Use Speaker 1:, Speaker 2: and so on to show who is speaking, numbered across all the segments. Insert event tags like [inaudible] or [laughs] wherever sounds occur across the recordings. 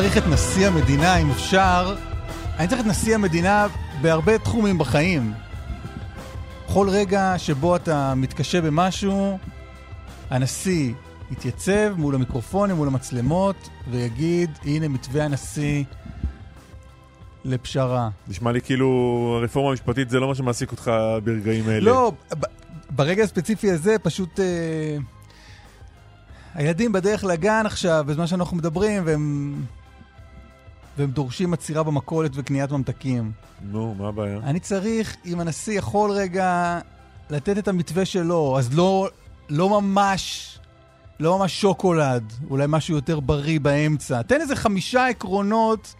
Speaker 1: צריך את נשיא המדינה, אם אפשר. אני צריך את נשיא המדינה בהרבה תחומים בחיים. בכל רגע שבו אתה מתקשה במשהו, הנשיא יתייצב מול המיקרופונים, מול המצלמות, ויגיד, הנה מתווה הנשיא לפשרה.
Speaker 2: נשמע לי כאילו הרפורמה המשפטית זה לא מה שמעסיק אותך ברגעים האלה.
Speaker 1: לא, ברגע הספציפי הזה פשוט... אה, הילדים בדרך לגן עכשיו, בזמן שאנחנו מדברים, והם... והם דורשים עצירה במכולת וקניית ממתקים.
Speaker 2: נו, מה הבעיה?
Speaker 1: אני צריך, אם הנשיא יכול רגע לתת את המתווה שלו, אז לא, לא ממש, לא ממש שוקולד, אולי משהו יותר בריא באמצע. תן איזה חמישה עקרונות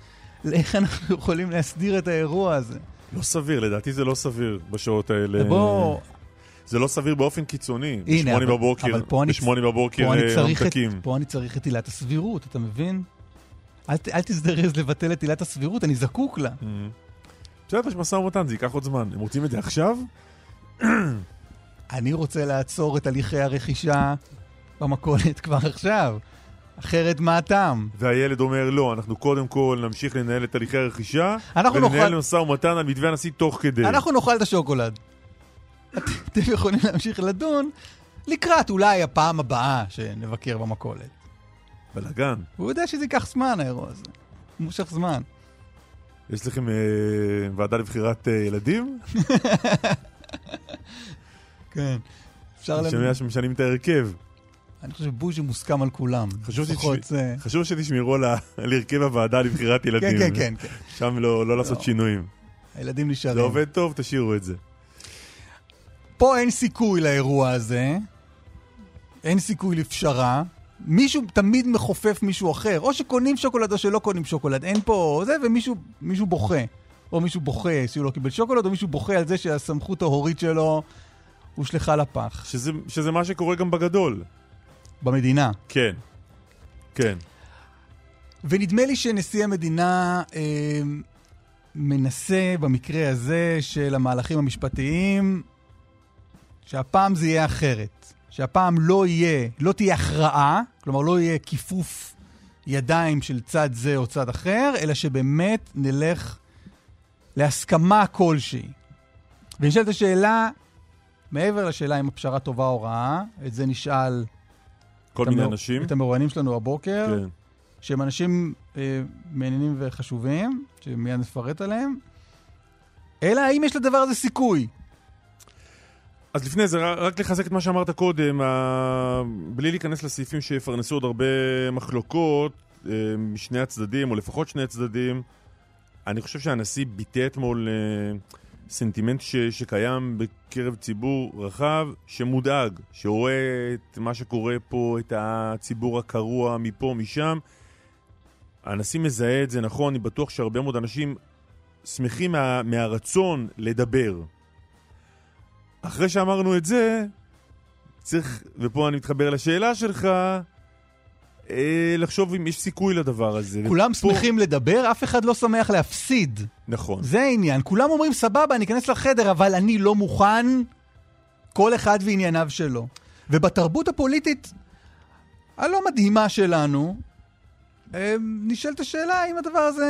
Speaker 1: לאיך אנחנו יכולים להסדיר את האירוע הזה.
Speaker 2: לא סביר, לדעתי זה לא סביר בשעות האלה.
Speaker 1: בוא,
Speaker 2: זה לא סביר באופן קיצוני.
Speaker 1: הנה,
Speaker 2: בשמונה
Speaker 1: אבל-
Speaker 2: בבוקר,
Speaker 1: אבל פה אני-
Speaker 2: בשמונה בבוקר
Speaker 1: פה אני,
Speaker 2: אה, ממתקים.
Speaker 1: פה אני צריך את עילת הסבירות, אתה מבין? אל, אל תזדרז לבטל את עילת הסבירות, אני זקוק לה.
Speaker 2: Mhm. בסדר, יש משא ומתן, זה ייקח עוד זמן. הם רוצים את זה עכשיו?
Speaker 1: אני רוצה לעצור את הליכי הרכישה במכולת [laughs] כבר עכשיו. אחרת מה הטעם?
Speaker 2: והילד אומר, לא, אנחנו קודם כל נמשיך לנהל את תהליכי הרכישה, וננהל
Speaker 1: נאכל-
Speaker 2: משא ומתן על מתווה הנשיא תוך כדי.
Speaker 1: אנחנו נאכל את השוקולד. את- אתם יכולים להמשיך לדון לקראת אולי הפעם הבאה שנבקר במכולת.
Speaker 2: בלאגן.
Speaker 1: הוא יודע שזה ייקח זמן האירוע הזה. הוא מושך זמן.
Speaker 2: יש לכם אה, ועדה לבחירת אה, ילדים? [laughs]
Speaker 1: כן. אפשר להם...
Speaker 2: שומע שמשנים את ההרכב.
Speaker 1: אני חושב שבוז'י מוסכם על כולם.
Speaker 2: חשוב
Speaker 1: לפחות
Speaker 2: שתשמע-
Speaker 1: זה...
Speaker 2: חשוב שתשמרו על ה- [laughs] על הרכב הוועדה לבחירת ילדים.
Speaker 1: כן, כן, כן, כן.
Speaker 2: שם לא לא לעשות שינויים.
Speaker 1: הילדים נשארים.
Speaker 2: זה עובד טוב, תשאירו את זה.
Speaker 1: פה אין סיכוי לאירוע הזה. אין סיכוי לפשרה. מישהו תמיד מכופף מישהו אחר. או שקונים שוקולד או שלא קונים שוקולד. אין פה זה, ומישהו מישהו בוכה. או מישהו בוכה שהוא לא קיבל שוקולד, או מישהו בוכה על זה שהסמכות ההורית שלו הושלכה לפח.
Speaker 2: שזה, שזה מה שקורה גם בגדול.
Speaker 1: במדינה.
Speaker 2: כן. כן.
Speaker 1: ונדמה לי שנשיא המדינה אה, מנסה במקרה הזה של המהלכים המשפטיים, שהפעם זה יהיה אחרת. שהפעם לא יהיה, לא תהיה הכרעה, כלומר לא יהיה כיפוף ידיים של צד זה או צד אחר, אלא שבאמת נלך להסכמה כלשהי. ונשאלת השאלה, מעבר לשאלה אם הפשרה טובה או רעה, את זה נשאל
Speaker 2: כל מיני
Speaker 1: המרוא-
Speaker 2: אנשים.
Speaker 1: את המרואיינים שלנו הבוקר.
Speaker 2: כן.
Speaker 1: שהם אנשים אה, מעניינים וחשובים, שמיד נפרט עליהם, אלא האם יש לדבר הזה סיכוי?
Speaker 2: אז לפני זה, רק- לחזק את מה שאמרת קודם, בלי להיכנס לסעיפים שיפרנסו עוד הרבה מחלוקות אה, משני הצדדים, או לפחות שני הצדדים, אני חושב שהנשיא ביטא אתמול אה, סנטימנט ש, שקיים בקרב ציבור רחב, שמודאג, שרואה את מה שקורה פה, את הציבור הקרוע מפה, משם. הנשיא מזהה את זה נכון, אני בטוח שהרבה מאוד אנשים שמחים מה, מהרצון לדבר. אחרי שאמרנו את זה, צריך, ופה אני מתחבר לשאלה שלך, אה, לחשוב אם יש סיכוי לדבר הזה.
Speaker 1: כולם
Speaker 2: ופה-
Speaker 1: שמחים לדבר, אף אחד לא שמח להפסיד.
Speaker 2: נכון.
Speaker 1: זה העניין. כולם אומרים, סבבה, אני אכנס לחדר, אבל אני לא מוכן, כל אחד וענייניו שלו. ובתרבות הפוליטית הלא מדהימה שלנו, אה, נשאלת השאלה האם הדבר הזה,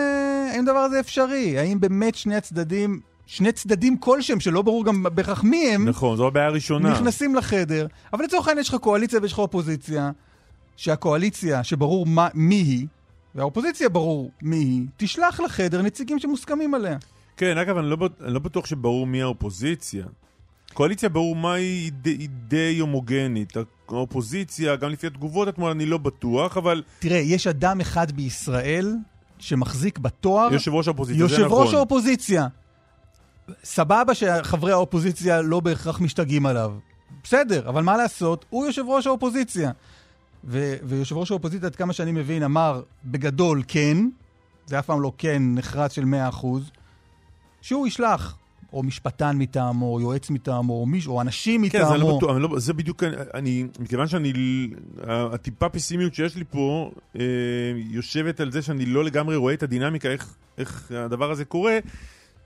Speaker 1: האם הדבר הזה אפשרי. האם באמת שני הצדדים, שני צדדים כלשהם, שלא ברור גם בהכרח מי הם,
Speaker 2: נכון, זו הבעיה הראשונה.
Speaker 1: נכנסים לחדר, אבל לצורך העניין יש לך קואליציה ויש לך אופוזיציה, שהקואליציה, שברור מה, מי היא, והאופוזיציה ברור מי היא, תשלח לחדר נציגים שמוסכמים עליה.
Speaker 2: כן, אגב, אני לא, אני לא בטוח שברור מי האופוזיציה. קואליציה ברור מה היא די, היא די הומוגנית. האופוזיציה, גם לפי התגובות אתמול, אני לא בטוח, אבל...
Speaker 1: תראה, יש אדם אחד בישראל שמחזיק בתואר...
Speaker 2: יושב ראש האופוזיציה, זה
Speaker 1: יושב
Speaker 2: נכון.
Speaker 1: ראש האופוזיציה. סבבה שחברי האופוזיציה לא בהכרח משתגעים עליו. בסדר, אבל מה לעשות, הוא יושב ראש האופוזיציה. ו- ויושב ראש האופוזיציה, עד כמה שאני מבין, אמר בגדול כן, זה אף פעם לא כן נחרץ של 100%, שהוא ישלח או משפטן מטעמו, או יועץ מטעמו, או מישהו, או אנשים
Speaker 2: כן,
Speaker 1: מטעמו.
Speaker 2: זה לא בטוח, לא, זה בדיוק, אני, מכיוון שאני, הטיפה פסימיות שיש לי פה, אה, יושבת על זה שאני לא לגמרי רואה את הדינמיקה, איך, איך הדבר הזה קורה,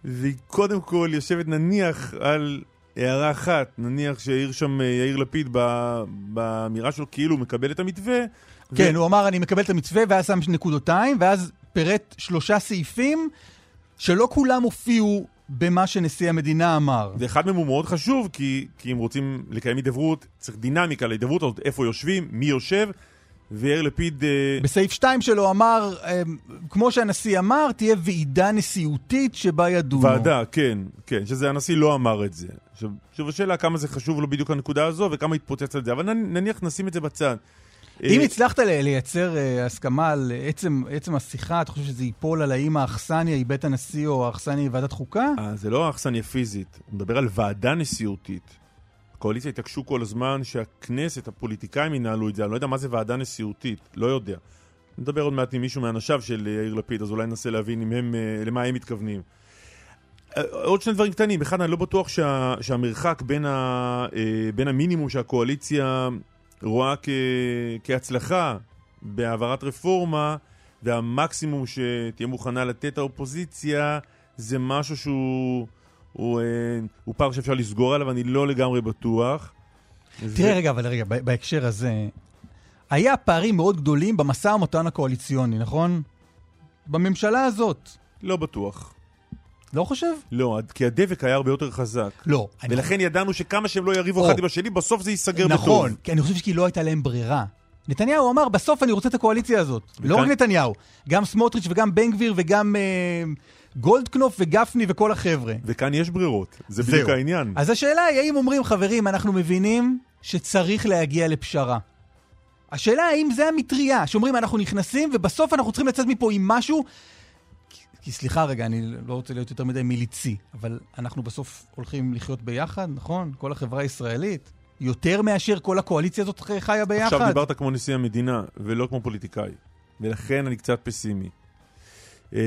Speaker 2: והיא קודם כל יושבת נניח על הערה אחת, נניח שהעיר שם אה, יאיר לפיד באמירה שלו כאילו הוא מקבל את המתווה.
Speaker 1: כן, הוא אמר, אני מקבל את המתווה, ואז שם נקודותיים, ואז פירט שלושה סעיפים שלא כולם הופיעו במה שנשיא המדינה אמר.
Speaker 2: ואחד מהם הוא מאוד חשוב, כי, כי אם רוצים לקיים הידברות, צריך דינמיקה להידברות הזאת, איפה יושבים, מי יושב, ויאיר לפיד... אה,
Speaker 1: בסעיף 2 שלו אמר, אה, כמו שהנשיא אמר, תהיה ועידה נשיאותית שבה ידונו.
Speaker 2: ועדה, כן, כן, שזה הנשיא לא אמר את זה. עכשיו, שוב השאלה כמה זה חשוב לו בדיוק הנקודה הזו, וכמה התפוצץ על זה, אבל נניח נשים את זה בצד.
Speaker 1: אם
Speaker 2: אה,
Speaker 1: הצלחת ל- לייצר הסכמה על עצם, עצם השיחה, אתה חושב שזה ייפול על האם האכסניה היא בית הנשיא או האכסניה היא ועדת חוקה?
Speaker 2: זה לא האכסניה פיזית, הוא מדבר על ועדה נשיאותית. הקואליציה התעקשו כל הזמן שהכנסת, הפוליטיקאים ינהלו את זה, אני לא יודע מה זה ועדה נשיאותית, לא יודע. נדבר עוד מעט עם מישהו מאנשיו של יאיר לפיד, אז אולי ננסה להבין הם, אה, למה הם מתכוונים. אה, עוד שני דברים קטנים. אחד, אני לא בטוח שה, שהמרחק בין, ה, אה, בין המינימום שהקואליציה רואה כ, כהצלחה בהעברת רפורמה והמקסימום שתהיה מוכנה לתת האופוזיציה זה משהו שהוא הוא, אה, הוא פער שאפשר לסגור עליו, אני לא לגמרי בטוח.
Speaker 1: תראה רגע, אבל רגע, בהקשר הזה, היה פערים מאוד גדולים במשא ומתן הקואליציוני, נכון? בממשלה הזאת.
Speaker 2: לא בטוח.
Speaker 1: לא חושב?
Speaker 2: לא, כי הדבק היה הרבה יותר חזק.
Speaker 1: לא. אני
Speaker 2: ולכן ידענו שכמה שהם לא יריבו
Speaker 1: או.
Speaker 2: אחד עם השני, בסוף זה ייסגר בטוב.
Speaker 1: נכון, כי אני חושב שכי לא הייתה להם ברירה. נתניהו אמר, בסוף אני רוצה את הקואליציה הזאת. לא רק נתניהו, גם סמוטריץ' וגם בן גביר וגם אה, גולדקנופ וגפני וכל החבר'ה.
Speaker 2: וכאן יש ברירות, זה
Speaker 1: זהו.
Speaker 2: בדיוק העניין.
Speaker 1: אז השאלה היא, האם אומרים, חברים, אנחנו מבינים שצריך להגיע לפשרה. השאלה האם זה המטריה, שאומרים, אנחנו נכנסים ובסוף אנחנו צריכים לצאת מפה עם משהו... כי, כי סליחה רגע, אני לא רוצה להיות יותר מדי מיליצי, אבל אנחנו בסוף הולכים לחיות ביחד, נכון? כל החברה הישראלית. יותר מאשר כל הקואליציה הזאת חיה ביחד.
Speaker 2: עכשיו דיברת כמו נשיא המדינה, ולא כמו פוליטיקאי. ולכן אני קצת פסימי. אה,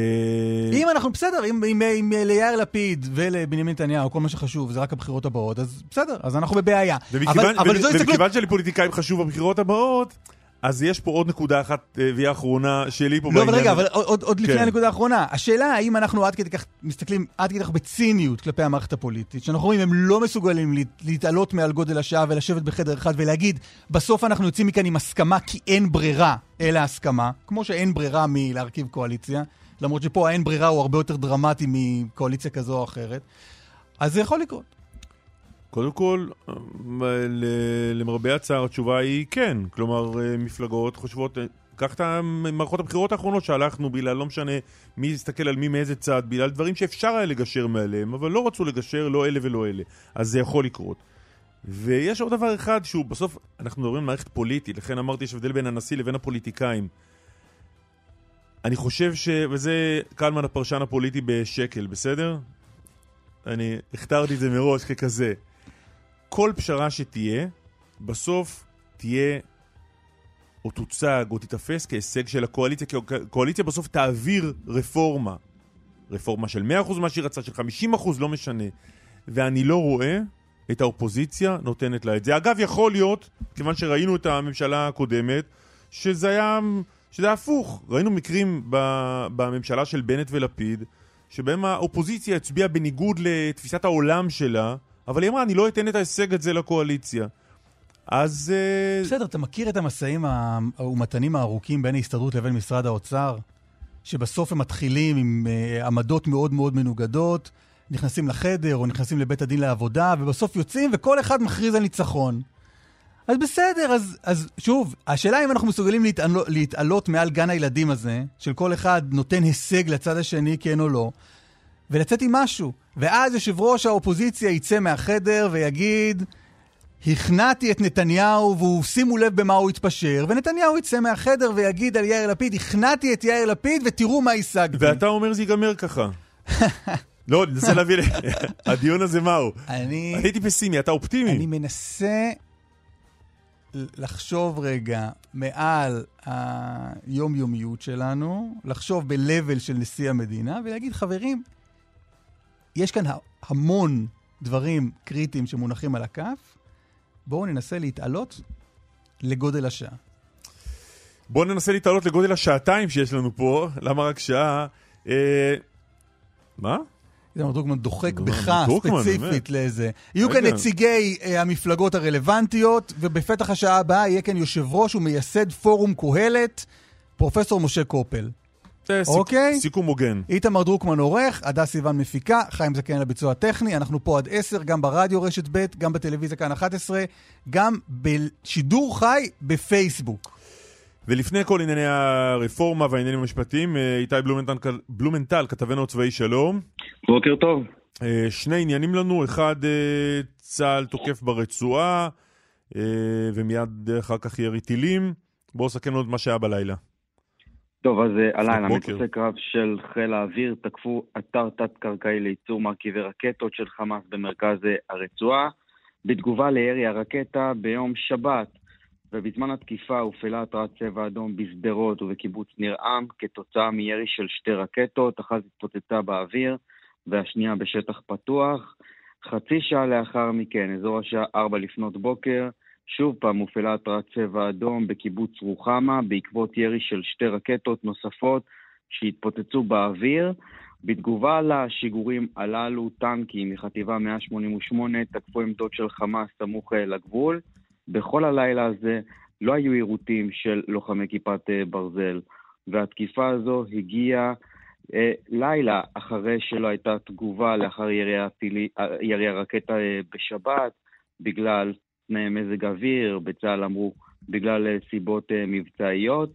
Speaker 1: אם אנחנו, בסדר, אם, אם, אם ליאיר לפיד ולבנימין נתניהו, כל מה שחשוב זה רק הבחירות הבאות, אז בסדר, אז אנחנו בבעיה.
Speaker 2: ומכיוון,
Speaker 1: אבל, אבל
Speaker 2: ו-
Speaker 1: זו הסתכלות...
Speaker 2: ומכיוון שלפוליטיקאים חשוב בבחירות הבאות, אז יש פה עוד נקודה אחת, אה, והיא האחרונה שלי פה
Speaker 1: לא, אבל
Speaker 2: בעניין
Speaker 1: רגע,
Speaker 2: הזה.
Speaker 1: אבל עוד, עוד לפני
Speaker 2: כן.
Speaker 1: הנקודה האחרונה. השאלה האם אנחנו עד כדי כך מסתכלים עד כדי כך בציניות כלפי המערכת הפוליטית, שאנחנו רואים הם לא מסוגלים להת- להתעלות מעל גודל השעה ולשבת בחדר אחד ולהגיד, בסוף אנחנו יוצאים מכאן עם הסכמה כי אין ברירה אלא הסכמה, כמו שאין ברירה מלהרכיב קואליציה, למרות שפה האין ברירה הוא הרבה יותר דרמטי מקואליציה כזו או אחרת, אז זה יכול לקרות.
Speaker 2: קודם כל, למרבה הצער, התשובה היא כן. כלומר, אה, מפלגות חושבות... אה, קח את מערכות הבחירות האחרונות שהלכנו בגלל, לא משנה מי יסתכל על מי מאיזה צד, בגלל דברים שאפשר היה לגשר מעליהם, אבל לא רצו לגשר, לא אלה ולא אלה. אז זה יכול לקרות. ויש עוד דבר אחד שהוא בסוף, אנחנו מדברים על מערכת פוליטית, לכן אמרתי יש הבדל בין הנשיא לבין הפוליטיקאים. אני חושב ש... וזה קלמן הפרשן הפוליטי בשקל, בסדר? אני הכתרתי את זה מראש ככזה. כל פשרה שתהיה, בסוף תהיה או תוצג או תיתפס כהישג של הקואליציה, כי הקואליציה בסוף תעביר רפורמה. רפורמה של 100% מה שהיא רצתה, של 50% לא משנה. ואני לא רואה את האופוזיציה נותנת לה את זה. אגב, יכול להיות, כיוון שראינו את הממשלה הקודמת, שזה היה, שזה הפוך. ראינו מקרים בממשלה של בנט ולפיד, שבהם האופוזיציה הצביעה בניגוד לתפיסת העולם שלה, אבל היא אמרה, אני לא אתן את ההישג הזה לקואליציה. אז... אה,
Speaker 1: בסדר, אתה מכיר את המשאים ומתנים הארוכים בין ההסתדרות לבין משרד האוצר? שבסוף הם מתחילים עם uh, עמדות מאוד מאוד מנוגדות, נכנסים לחדר או נכנסים לבית הדין לעבודה, ובסוף יוצאים וכל אחד מכריז על ניצחון. אז בסדר, אז, אז שוב, השאלה אם אנחנו מסוגלים להתעלו, להתעלות מעל גן הילדים הזה, של כל אחד נותן הישג לצד השני, כן או לא, ולצאת עם משהו. ואז יושב ראש האופוזיציה יצא מהחדר ויגיד, הכנעתי את נתניהו, והוא, שימו לב במה הוא התפשר, ונתניהו יצא מהחדר ויגיד על יאיר לפיד, הכנעתי את יאיר לפיד ותראו מה השגתי.
Speaker 2: ואתה אומר זה ייגמר ככה. [laughs] לא, ננסה להבין, [laughs] הדיון הזה מהו?
Speaker 1: אני...
Speaker 2: הייתי פסימי, אתה אופטימי.
Speaker 1: אני מנסה לחשוב רגע מעל היומיומיות שלנו, לחשוב ב-level של נשיא המדינה, ולהגיד, חברים, יש כאן המון דברים קריטיים שמונחים על הכף, בואו ננסה להתעלות לגודל השעה.
Speaker 2: בואו ננסה להתעלות לגודל השעתיים שיש לנו פה, למה רק שעה? אה... מה?
Speaker 1: איתמר דרוקמן דוחק בך ספציפית לאיזה. יהיו כאן נציגי uh, המפלגות הרלוונטיות, ובפתח השעה הבאה יהיה כאן יושב ראש ומייסד פורום קהלת, פרופסור משה קופל.
Speaker 2: אוקיי? סיכום הוגן.
Speaker 1: איתמר דרוקמן עורך, הדס סיוון מפיקה, חיים זקן לביצוע הטכני, אנחנו פה עד 10, גם ברדיו רשת ב', גם בטלוויזיה כאן 11, גם בשידור חי בפייסבוק.
Speaker 2: ולפני כל ענייני הרפורמה והעניינים המשפטיים, אה, איתי בלומנטל, בלומנטל כתבנו הצבאי, שלום.
Speaker 3: בוקר טוב.
Speaker 2: אה, שני עניינים לנו, אחד אה, צה"ל תוקף ברצועה, ומיד אחר כך ירי טילים. בואו סכן לנו את מה שהיה בלילה.
Speaker 3: טוב, אז הלילה מטוסי קרב של חיל האוויר תקפו אתר תת-קרקעי לייצור מרכיבי רקטות של חמאס במרכז הרצועה. בתגובה לירי הרקטה ביום שבת, ובזמן התקיפה הופעלה התרעת צבע אדום בשדרות ובקיבוץ ניר עם כתוצאה מירי של שתי רקטות, אחת התפוצצה באוויר והשנייה בשטח פתוח. חצי שעה לאחר מכן, אזור השעה 4 לפנות בוקר, שוב פעם הופעלה התרעת צבע אדום בקיבוץ רוחמה בעקבות ירי של שתי רקטות נוספות שהתפוצצו באוויר. בתגובה לשיגורים הללו, טנקים מחטיבה 188 תקפו עמדות של חמאס סמוך לגבול. בכל הלילה הזה לא היו עירותים של לוחמי כיפת אה, ברזל, והתקיפה הזו הגיעה אה, לילה אחרי שלא הייתה תגובה לאחר אה, ירי הרקטה אה, בשבת, בגלל תנאי מזג אוויר, בצה"ל אמרו בגלל אה, סיבות אה, מבצעיות.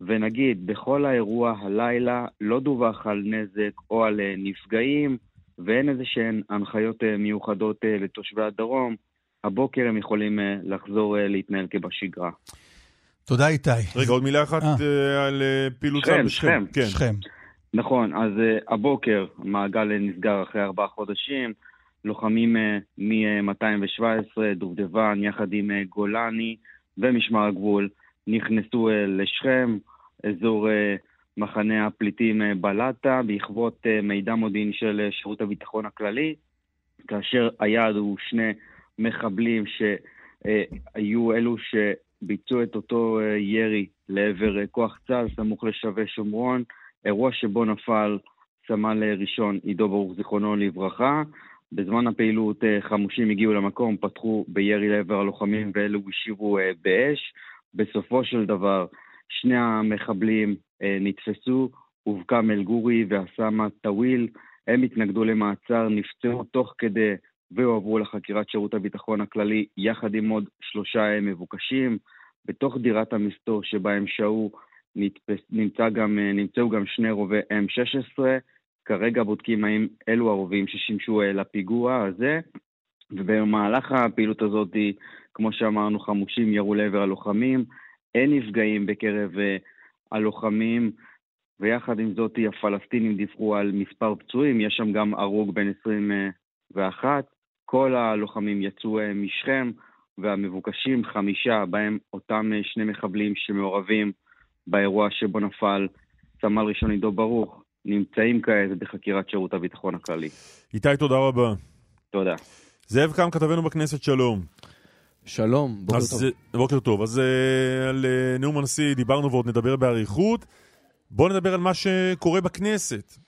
Speaker 3: ונגיד, בכל האירוע הלילה לא דווח על נזק או על אה, נפגעים, ואין איזה שהן הנחיות מיוחדות לתושבי הדרום הבוקר הם יכולים אה, לחזור אה, להתנהל כבשגרה.
Speaker 1: תודה איתי.
Speaker 2: רגע, עוד מילה אחת אה. על פעילות צה"ל בשכם.
Speaker 3: כן. שכם. נכון, אז הבוקר המעגל נסגר אחרי ארבעה חודשים. לוחמים מ-217, דובדבן, יחד עם גולני ומשמר הגבול, נכנסו לשכם, אזור מחנה הפליטים בלטה, בעקבות מידע מודיעין של שירות הביטחון הכללי, כאשר היעד הוא שני מחבלים שהיו אלו שביצעו את אותו אה, ירי לעבר אה, כוח צה"ל סמוך לשבי שומרון, אירוע שבו נפל סמל ראשון עידו ברוך זיכרונו לברכה. בזמן הפעילות אה, חמושים הגיעו למקום, פתחו בירי לעבר הלוחמים ואלו השיבו באש. בסופו של דבר שני המחבלים נתפסו, הובקם אל-גורי והסאמה טוויל. הם התנגדו למעצר, נפצעו תוך כדי והועברו לחקירת שירות הביטחון הכללי יחד עם עוד שלושה מבוקשים. בתוך דירת המסתור שבה הם שהו נמצא גם, נמצאו גם שני רובי M16. כרגע בודקים האם אלו הרובים ששימשו אה, לפיגוע הזה. ובמהלך הפעילות הזאת, כמו שאמרנו, חמושים ירו לעבר הלוחמים. אין נפגעים בקרב אה, הלוחמים, ויחד עם זאת הפלסטינים דיווחו על מספר פצועים, יש שם גם הרוג בן 21. כל הלוחמים יצאו אה, משכם, והמבוקשים חמישה, בהם אותם אה, שני מחבלים שמעורבים באירוע שבו נפל סמל ראשון עידו ברוך, נמצאים כעת בחקירת שירות הביטחון הכללי.
Speaker 2: איתי, תודה רבה.
Speaker 3: תודה.
Speaker 2: זאב קם, כתבנו בכנסת, שלום.
Speaker 4: שלום, בוקר
Speaker 2: אז,
Speaker 4: טוב.
Speaker 2: אה, בוקר טוב. אז על נאום הנשיא דיברנו ועוד נדבר באריכות. בואו נדבר על מה שקורה בכנסת.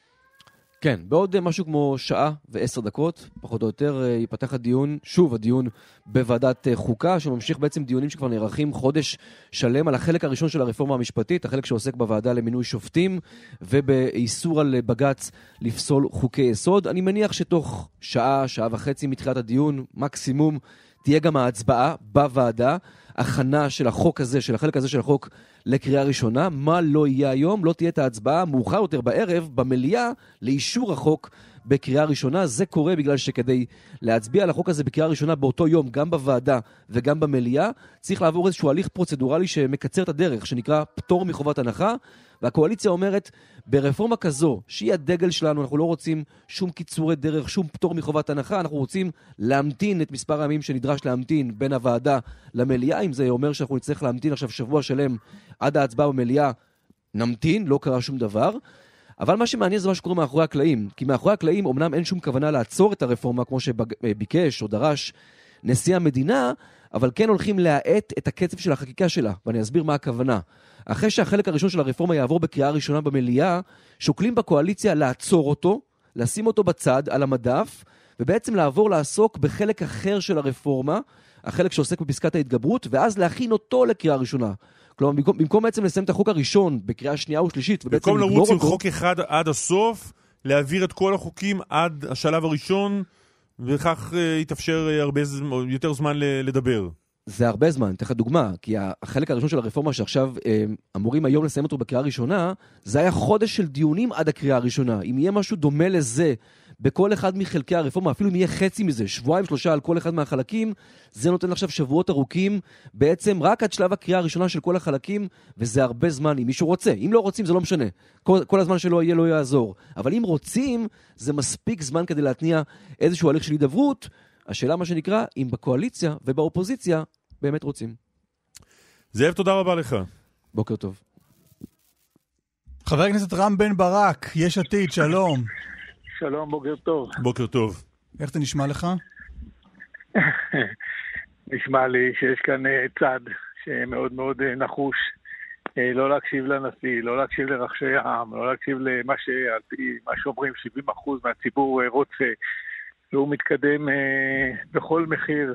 Speaker 4: כן, בעוד אה, משהו כמו שעה ועשר דקות, פחות או יותר, אה, ייפתח הדיון, שוב הדיון בוועדת אה, חוקה, שממשיך בעצם דיונים שכבר נערכים חודש שלם על החלק הראשון של הרפורמה המשפטית, החלק שעוסק בוועדה למינוי שופטים ובאיסור על בג"ץ לפסול חוקי יסוד. אני מניח שתוך שעה, שעה וחצי מתחילת הדיון, מקסימום, תהיה גם ההצבעה בוועדה, הכנה של החוק הזה, של החלק הזה של החוק לקריאה ראשונה. מה לא יהיה היום? לא תהיה את ההצבעה מאוחר יותר בערב במליאה לאישור החוק בקריאה ראשונה. זה קורה בגלל שכדי להצביע על החוק הזה בקריאה ראשונה באותו יום, גם בוועדה וגם במליאה, צריך לעבור איזשהו הליך פרוצדורלי שמקצר את הדרך, שנקרא פטור מחובת הנחה. והקואליציה אומרת, ברפורמה כזו, שהיא הדגל שלנו, אנחנו לא רוצים שום קיצורי דרך, שום פטור מחובת הנחה, אנחנו רוצים להמתין את מספר הימים שנדרש להמתין בין הוועדה למליאה. אם זה אומר שאנחנו נצטרך להמתין עכשיו שבוע שלם עד ההצבעה במליאה, נמתין, לא קרה שום דבר. אבל מה שמעניין זה מה שקורה מאחורי הקלעים. כי מאחורי הקלעים אמנם אין שום כוונה לעצור את הרפורמה כמו שביקש או דרש נשיא המדינה, אבל כן הולכים להאט את הקצב של החקיקה שלה, ואני אסביר מה הכוונה. אחרי שהחלק הראשון של הרפורמה יעבור בקריאה ראשונה במליאה, שוקלים בקואליציה לעצור אותו, לשים אותו בצד, על המדף, ובעצם לעבור לעסוק בחלק אחר של הרפורמה, החלק שעוסק בפסקת ההתגברות, ואז להכין אותו לקריאה ראשונה. כלומר, במקום, במקום בעצם לסיים את החוק הראשון בקריאה שנייה ושלישית, ובעצם
Speaker 2: לגמור
Speaker 4: אותו...
Speaker 2: במקום לרוץ עם חוק אחד עד הסוף, להעביר את כל החוקים עד השלב הראשון, וכך uh, יתאפשר uh, הרבה זמן, יותר זמן לדבר.
Speaker 4: זה הרבה זמן, אתן לך דוגמה, כי החלק הראשון של הרפורמה שעכשיו אה, אמורים היום לסיים אותו בקריאה ראשונה, זה היה חודש של דיונים עד הקריאה הראשונה. אם יהיה משהו דומה לזה בכל אחד מחלקי הרפורמה, אפילו אם יהיה חצי מזה, שבועיים שלושה על כל אחד מהחלקים, זה נותן עכשיו שבועות ארוכים, בעצם רק עד שלב הקריאה הראשונה של כל החלקים, וזה הרבה זמן, אם מישהו רוצה. אם לא רוצים, זה לא משנה. כל, כל הזמן שלא יהיה, לא יעזור. אבל אם רוצים, זה מספיק זמן כדי להתניע איזשהו הליך של הידברות. השאלה, מה שנקרא, אם בקואליציה ובאופוזיציה באמת רוצים.
Speaker 2: זאב, תודה רבה לך.
Speaker 4: בוקר טוב.
Speaker 1: חבר הכנסת רם בן ברק, יש עתיד, שלום.
Speaker 5: שלום, בוקר טוב.
Speaker 2: בוקר טוב.
Speaker 1: איך זה נשמע לך? [laughs]
Speaker 5: נשמע לי שיש כאן אה, צד שמאוד מאוד אה, נחוש אה, לא להקשיב לנשיא, לא להקשיב לרחשי העם, לא להקשיב למה שעל פי מה שאומרים 70% מהציבור רוצה, והוא מתקדם בכל מחיר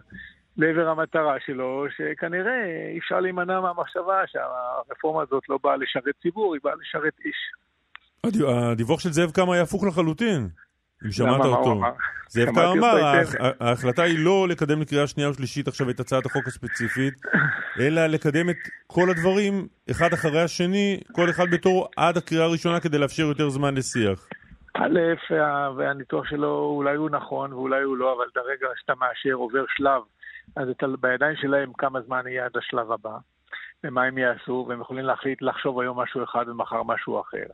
Speaker 5: לעבר המטרה שלו, שכנראה אי אפשר להימנע מהמחשבה שהרפורמה הזאת לא באה לשרת ציבור, היא באה לשרת איש.
Speaker 2: הדיווח של זאב קם היה הפוך לחלוטין, אם שמעת אותו. זאב קם אמר, ההחלטה היא לא לקדם לקריאה שנייה ושלישית עכשיו את הצעת החוק הספציפית, אלא לקדם את כל הדברים, אחד אחרי השני, כל אחד בתור עד הקריאה הראשונה כדי לאפשר יותר זמן לשיח.
Speaker 5: א', והניתוח שלו אולי הוא נכון ואולי הוא לא, אבל ברגע שאתה מאשר עובר שלב אז את, בידיים שלהם כמה זמן יהיה עד השלב הבא, ומה הם יעשו, והם יכולים להחליט לחשוב היום משהו אחד ומחר משהו אחר.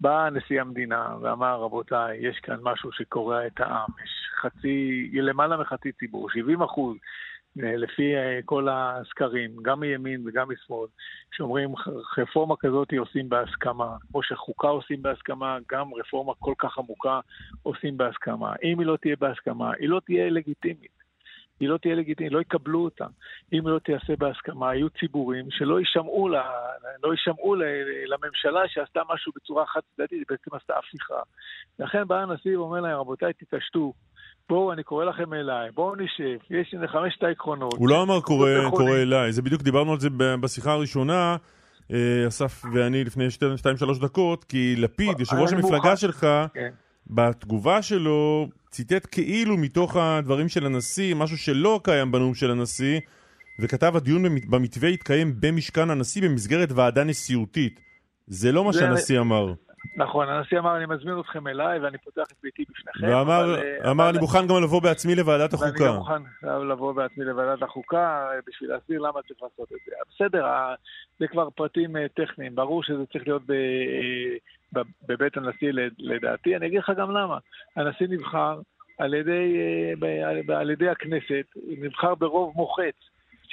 Speaker 5: בא נשיא המדינה ואמר, רבותיי, יש כאן משהו שקורע את העם, יש חצי, למעלה מחצי ציבור, 70 אחוז. אה, לפי אה, כל הסקרים, גם מימין וגם משמאל, שאומרים רפורמה כזאת עושים בהסכמה, כמו שחוקה עושים בהסכמה, גם רפורמה כל כך עמוקה עושים בהסכמה. אם היא לא תהיה בהסכמה, היא לא תהיה לגיטימית. היא לא תהיה לגיטימית, לא יקבלו אותה. אם לא תיעשה בהסכמה, יהיו ציבורים שלא יישמעו, לה, לא יישמעו לממשלה שעשתה משהו בצורה חד צדדית, היא בעצם עשתה הפיכה. לכן בא הנשיא ואומר להם, רבותיי, תתעשתו. בואו, אני קורא לכם אליי, בואו נשב, יש הנה חמשת העקרונות.
Speaker 2: הוא לא אמר קורא, קורא אליי, זה בדיוק דיברנו על זה בשיחה הראשונה, אה, אסף ואני לפני 2-3 דקות, כי לפיד, יושב ראש המפלגה שלך, כן. בתגובה שלו ציטט כאילו מתוך הדברים של הנשיא, משהו שלא קיים בנאום של הנשיא, וכתב הדיון במתווה יתקיים במשכן הנשיא במסגרת ועדה נשיאותית. זה לא מה זה... שהנשיא אמר.
Speaker 5: נכון, הנשיא אמר, אני מזמין אתכם אליי ואני פותח את ביתי בפניכם.
Speaker 2: ואמר, אבל, אה, אמר, אבל... אני מוכן גם לבוא בעצמי לוועדת החוקה. ואני גם
Speaker 5: מוכן לבוא בעצמי לוועדת החוקה אה, בשביל להסביר למה צריך לעשות את זה. בסדר, זה כבר פרטים אה, טכניים, ברור שזה צריך להיות. בבית הנשיא לדעתי. אני אגיד לך גם למה. הנשיא נבחר על ידי, על ידי הכנסת, נבחר ברוב מוחץ.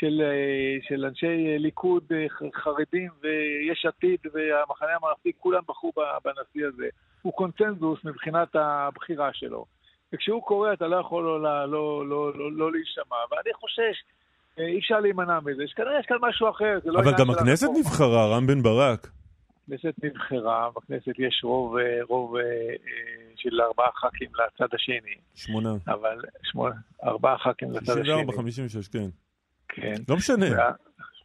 Speaker 5: של, אה, של אנשי ליכוד אה, חרדים ויש עתיד והמחנה המערכתי, כולם בחרו בנשיא הזה. הוא קונצנזוס מבחינת הבחירה שלו. וכשהוא קורא אתה לא יכול לא, לא, לא, לא, לא, לא להישמע, ואני חושש, אה, אי אפשר להימנע מזה, שכנראה יש כאן משהו אחר.
Speaker 2: לא אבל גם הכנסת נבחרה, רם בן ברק.
Speaker 5: הכנסת נבחרה, בכנסת יש רוב, רוב של ארבעה ח"כים לצד השני.
Speaker 2: שמונה.
Speaker 5: אבל שמונה, ארבעה ח"כים לצד השני.
Speaker 2: 64, 56, כן.
Speaker 5: כן.
Speaker 2: לא משנה.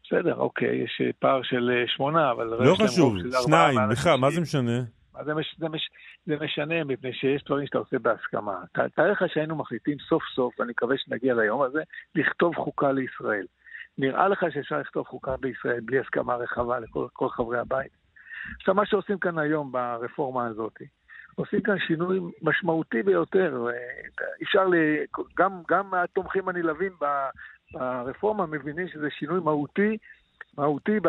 Speaker 5: בסדר, אוקיי, יש פער של אה, שמונה, אבל...
Speaker 2: לא חשוב, שניים, בכלל, מה זה משנה?
Speaker 5: זה, מש, זה, מש, זה משנה מפני שיש דברים שאתה עושה בהסכמה. תאר לך שהיינו מחליטים סוף סוף, ואני מקווה שנגיע ליום הזה, לכתוב חוקה לישראל. נראה לך שאפשר לכתוב חוקה בישראל בלי הסכמה רחבה לכל חברי הבית? עכשיו, מה שעושים כאן היום ברפורמה הזאת, עושים כאן שינוי משמעותי ביותר. אפשר, ל... גם, גם התומכים הנלהבים ברפורמה מבינים שזה שינוי מהותי, מהותי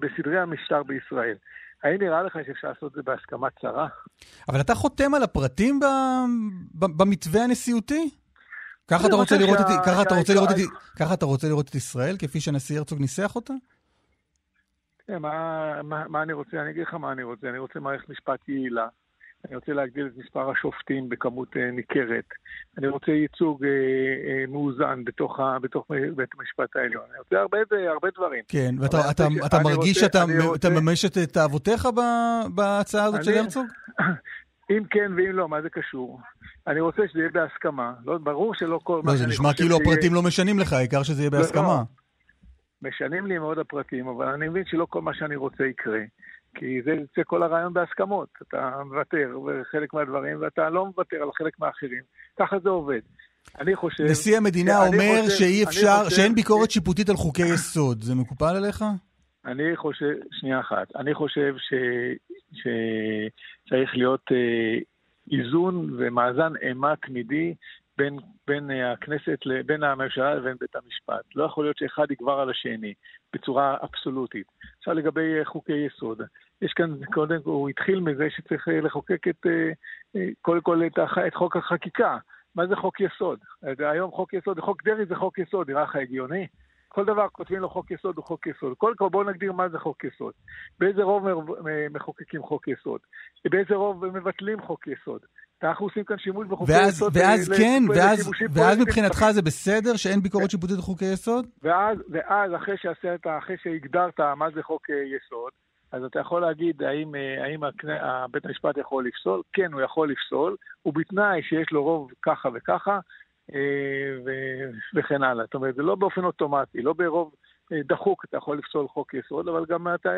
Speaker 5: בסדרי המשטר בישראל. האם נראה לך שאפשר לעשות את זה בהסכמה צרה?
Speaker 1: אבל אתה חותם על הפרטים במתווה הנשיאותי? אתה רוצה לראות את... ככה אתה רוצה לראות את ישראל, כפי שהנשיא הרצוג ניסח אותה?
Speaker 5: כן, מה אני רוצה? אני אגיד לך מה אני רוצה. אני רוצה מערכת משפט יעילה. אני רוצה להגדיל את מספר השופטים בכמות אה, ניכרת. אני רוצה ייצוג אה, אה, מאוזן בתוך, ה, בתוך בית המשפט העליון. אני רוצה הרבה, הרבה דברים.
Speaker 1: כן, ואתה אתה, אתה, אתה מרגיש שאתה רוצה... מממש את תאוותיך בהצעה הזאת אני, של הרצוג? [clears throat]
Speaker 5: אם כן ואם לא, מה זה קשור? אני רוצה שזה יהיה בהסכמה. לא, ברור שלא כל לא, מה שאני
Speaker 1: חושב... זה נשמע כאילו הפרטים לא משנים לך, העיקר שזה יהיה בהסכמה. לא,
Speaker 5: לא. משנים לי מאוד הפרטים, אבל אני מבין שלא כל מה שאני רוצה יקרה. כי זה, זה כל הרעיון בהסכמות. אתה מוותר בחלק מהדברים, ואתה לא מוותר על חלק מהאחרים. ככה זה עובד. אני חושב...
Speaker 1: נשיא המדינה אומר חושב, שאי אפשר, חושב, שאין ביקורת. שיפוטית על חוקי יסוד. זה מקובל עליך?
Speaker 5: אני חושב, שנייה אחת, אני חושב ש, שצריך להיות אה, איזון ומאזן אימה תמידי בין, בין אה, הכנסת, בין הממשלה לבין בית המשפט. לא יכול להיות שאחד יגבר על השני בצורה אבסולוטית. עכשיו לגבי אה, חוקי יסוד, יש כאן, קודם כל, הוא התחיל מזה שצריך אה, לחוקק את, קודם כל את, את חוק החקיקה. מה זה חוק יסוד? היום חוק יסוד, חוק דרעי זה חוק יסוד, נראה לך הגיוני? כל דבר כותבים לו חוק יסוד הוא חוק יסוד. קודם כל בואו נגדיר מה זה חוק יסוד. באיזה רוב מחוקקים חוק יסוד? באיזה רוב מבטלים חוק יסוד? אנחנו עושים כאן שימוש בחוקי ואז, יסוד.
Speaker 1: ואז ל, כן, ל, ואז, ואז מבחינתך זה בסדר שאין ביקורת שיפוטית לחוקי יסוד?
Speaker 5: ואז, ואז אחרי, שעשית, אחרי שהגדרת מה זה חוק יסוד, אז אתה יכול להגיד האם, האם בית המשפט יכול לפסול? כן, הוא יכול לפסול, ובתנאי שיש לו רוב ככה וככה, אה, וכן הלאה. זאת אומרת, זה לא באופן אוטומטי, לא ברוב אה, דחוק אתה יכול לפסול חוק יסוד, אבל גם אתה,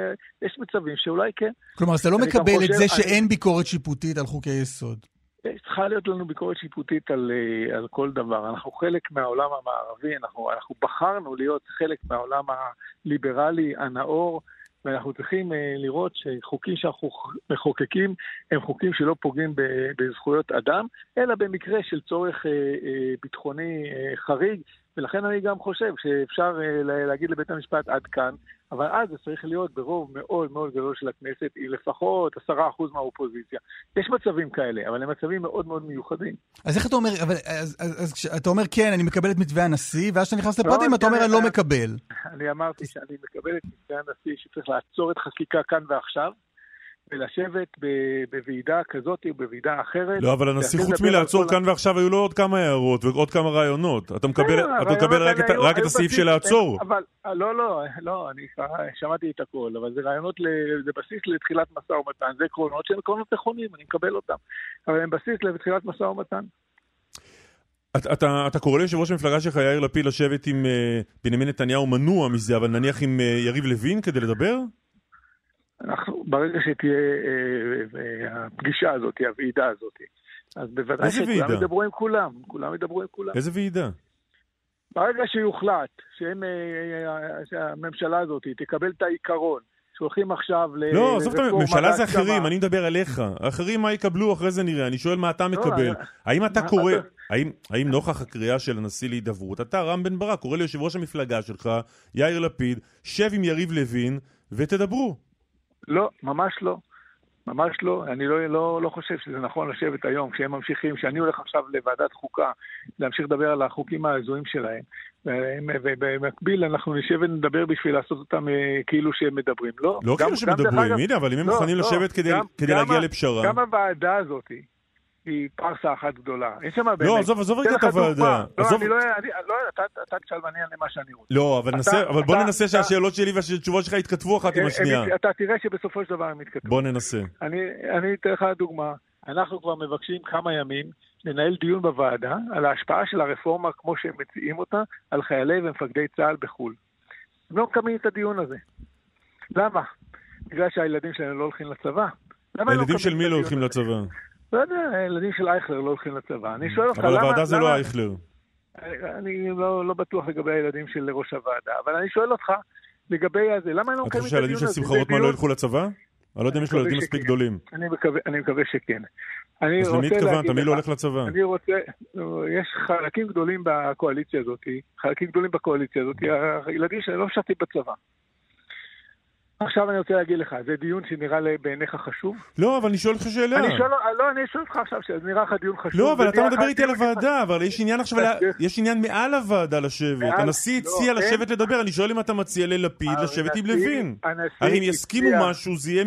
Speaker 5: יש מצבים שאולי כן.
Speaker 1: כלומר, אתה לא מקבל את זה שאין אני... ביקורת שיפוטית על חוקי יסוד.
Speaker 5: צריכה להיות לנו ביקורת שיפוטית על, אה, על כל דבר. אנחנו חלק מהעולם המערבי, אנחנו, אנחנו בחרנו להיות חלק מהעולם הליברלי, הנאור, ואנחנו צריכים uh, לראות שחוקים שאנחנו מחוקקים הם חוקים שלא פוגעים בזכויות אדם, אלא במקרה של צורך uh, ביטחוני חריג, ולכן אני גם חושב שאפשר להגיד לבית המשפט עד כאן, אבל אז זה צריך להיות ברוב מאוד מאוד גדול של הכנסת, היא לפחות עשרה אחוז מהאופוזיציה. יש מצבים כאלה, אבל הם מצבים מאוד מאוד מיוחדים.
Speaker 1: אז איך אתה אומר, אבל, אז, אז, אז אתה אומר כן, אני מקבל את מתווה הנשיא, ואז כשאתה נכנס לפרטים לא, אתה אומר אני לא מקבל.
Speaker 5: אני אמרתי שאני מקבל את מתווה הנשיא שצריך לעצור את חקיקה כאן ועכשיו, ולשבת בוועידה כזאת או בוועידה אחרת.
Speaker 2: לא, אבל הנשיא חוץ מלעצור כאן ועכשיו היו לו עוד כמה הערות ועוד כמה רעיונות. אתה מקבל, אתה מקבל רק, את, רק את הסעיף של לעצור.
Speaker 5: אבל, לא, לא, לא, אני שמעתי את הכל, אבל זה רעיונות, זה בסיס לתחילת משא ומתן, זה עקרונות שהם עקרונות נכונים, אני מקבל אותם. אבל הם בסיס לתחילת משא ומתן.
Speaker 2: אתה, אתה, אתה קורא ליושב ראש המפלגה שלך, יאיר לפיד, לשבת עם uh, בנימין נתניהו מנוע מזה, אבל נניח עם uh, יריב לוין כדי לדבר?
Speaker 5: אנחנו, ברגע שתהיה אה, אה, הפגישה הזאת, הוועידה הזאת, אז בוודאי שכולם ידברו עם כולם, כולם ידברו עם כולם.
Speaker 2: איזה ועידה?
Speaker 5: ברגע שיוחלט שהם, אה, אה, שהממשלה הזאת תקבל את העיקרון, שהולכים עכשיו ל...
Speaker 2: לא, עזוב את הממשלה זה אחרים, אני מדבר עליך. האחרים מה יקבלו, אחרי זה נראה. אני שואל מה אתה לא, מקבל. האם אתה קורא, האם נוכח הקריאה של הנשיא להידברות, אתה, רם בן ברק, קורא ליושב ראש המפלגה שלך, יאיר לפיד, שב עם יריב לוין ותדברו.
Speaker 5: לא, ממש לא. ממש לא. אני לא, לא, לא חושב שזה נכון לשבת היום, כשהם ממשיכים, כשאני הולך עכשיו לוועדת חוקה, להמשיך לדבר על החוקים ההזויים שלהם, ובמקביל אנחנו נשב ונדבר בשביל לעשות אותם אה, כאילו שהם מדברים. לא,
Speaker 2: לא כאילו שהם מדברים, הנה, אבל אם הם לא, מוכנים לא, לשבת כדי, גם, כדי גם להגיע לפשרה...
Speaker 5: גם הוועדה הזאת, היא פארסה אחת גדולה. אין שם באמת...
Speaker 2: לא, עזוב, עזוב רגע את הוועדה.
Speaker 5: לא, אני לא... לא, אתה תשאל ואני אענה מה שאני רוצה.
Speaker 2: לא, אבל בוא ננסה שהשאלות שלי והתשובות שלך יתכתבו אחת עם אה, השנייה.
Speaker 5: אתה תראה שבסופו של דבר הם יתכתבו.
Speaker 2: בוא ננסה.
Speaker 5: אני אתן לך דוגמה. אנחנו כבר מבקשים כמה ימים לנהל דיון בוועדה על ההשפעה של הרפורמה, כמו שהם מציעים אותה, על חיילי ומפקדי צה"ל בחו"ל. הם לא מקיימים את הדיון הזה. למה? בגלל שהילדים שלהם לא הולכים לצבא? לא
Speaker 2: הילדים של
Speaker 5: מקבלים
Speaker 2: מי לא הולכים? לצבא?
Speaker 5: לא יודע, הילדים של אייכלר לא הולכים לצבא. אני שואל אותך,
Speaker 2: אבל
Speaker 5: למה...
Speaker 2: הוועדה זה לא אייכלר.
Speaker 5: אני לא, לא בטוח לגבי הילדים של ראש הוועדה, אבל אני שואל אותך לגבי הזה, למה הם לא
Speaker 2: אתה
Speaker 5: מקיימים
Speaker 2: חושב
Speaker 5: את
Speaker 2: שהילדים
Speaker 5: הדיון
Speaker 2: של
Speaker 5: הזה?
Speaker 2: שמחה רוטמן לא ילכו לצבא? אני לא יודע אם יש לו ילדים מספיק. גדולים.
Speaker 5: אני מקווה, אני שכן. אני
Speaker 2: אז למי התכוונת? מי לא הולך לצבא?
Speaker 5: אני רוצה, יש חלקים גדולים בקואליציה הזאת, חלקים גדולים בקואליציה הזאת, הילדים שלי לא משרתים בצבא. עכשיו אני רוצה להגיד לך, זה דיון שנראה בעיניך חשוב?
Speaker 2: לא, אבל אני שואל אותך שאלה.
Speaker 5: אני שואל, לא, אני שואל אותך עכשיו, שזה נראה לך דיון חשוב.
Speaker 2: לא, אבל אתה
Speaker 5: נראה
Speaker 2: מדבר איתי על הוועדה, אבל יש עניין עכשיו, לה- יש עניין מעל הוועדה לשבת. הנשיא
Speaker 5: לא,
Speaker 2: הציע לשבת לדבר, אני שואל אם אתה מציע ללפיד לשבת עם לוין. הרי אם יסכימו משהו, זה יהיה...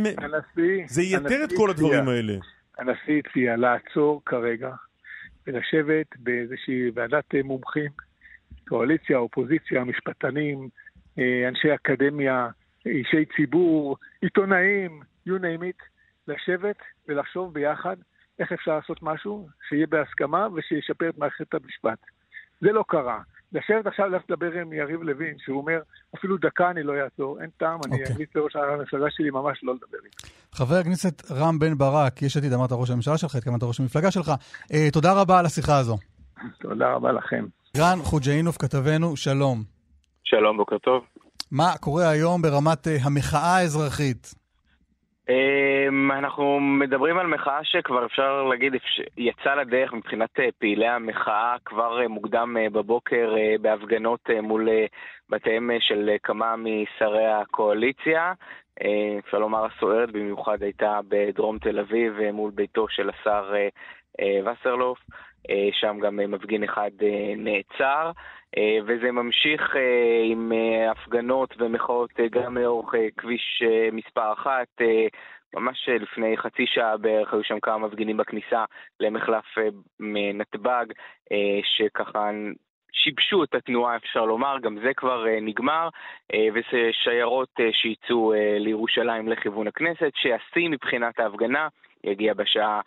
Speaker 2: זה ייתר את כל הדברים האלה.
Speaker 5: הנשיא הציע לעצור כרגע ולשבת באיזושהי ועדת אה, מומחים, קואליציה, אופוזיציה, משפטנים, אה, אנשי אקדמיה, אישי ציבור, עיתונאים, you name it, לשבת ולחשוב ביחד איך אפשר לעשות משהו שיהיה בהסכמה ושישפר את מערכת המשפט. זה לא קרה. לשבת עכשיו ללכת לדבר עם יריב לוין, שהוא אומר, אפילו דקה אני לא אעצור, אין טעם, אני
Speaker 1: אוקיי.
Speaker 5: אמליץ לראש המפלגה שלי ממש לא לדבר איתו.
Speaker 1: חבר הכנסת רם בן ברק, יש עתיד, אמרת ראש הממשלה שלך, התכוונת ראש המפלגה שלך. אה, תודה רבה על השיחה הזו.
Speaker 5: תודה רבה לכם.
Speaker 1: רן חוג'אינוף, כתבנו, שלום.
Speaker 6: שלום, בוקר טוב.
Speaker 1: מה קורה היום ברמת אה, המחאה האזרחית?
Speaker 6: אמ, אנחנו מדברים על מחאה שכבר אפשר להגיד יצאה לדרך מבחינת אה, פעילי המחאה כבר אה, מוקדם בבוקר בהפגנות מול בתיהם של כמה משרי הקואליציה. אפשר לומר הסוערת במיוחד הייתה בדרום תל אביב מול ביתו של השר וסרלוף. אה, שם גם אה, מפגין אחד אה, נעצר. וזה ממשיך עם הפגנות ומחאות גם לאורך כביש מספר אחת. ממש לפני חצי שעה בערך היו שם כמה מפגינים בכניסה למחלף אה, מנתב"ג, אה, שככה שיבשו את התנועה, אפשר לומר, גם זה כבר נגמר, וזה שיירות שיצאו לירושלים לכיוון הכנסת, שהשיא מבחינת ההפגנה יגיע בשעה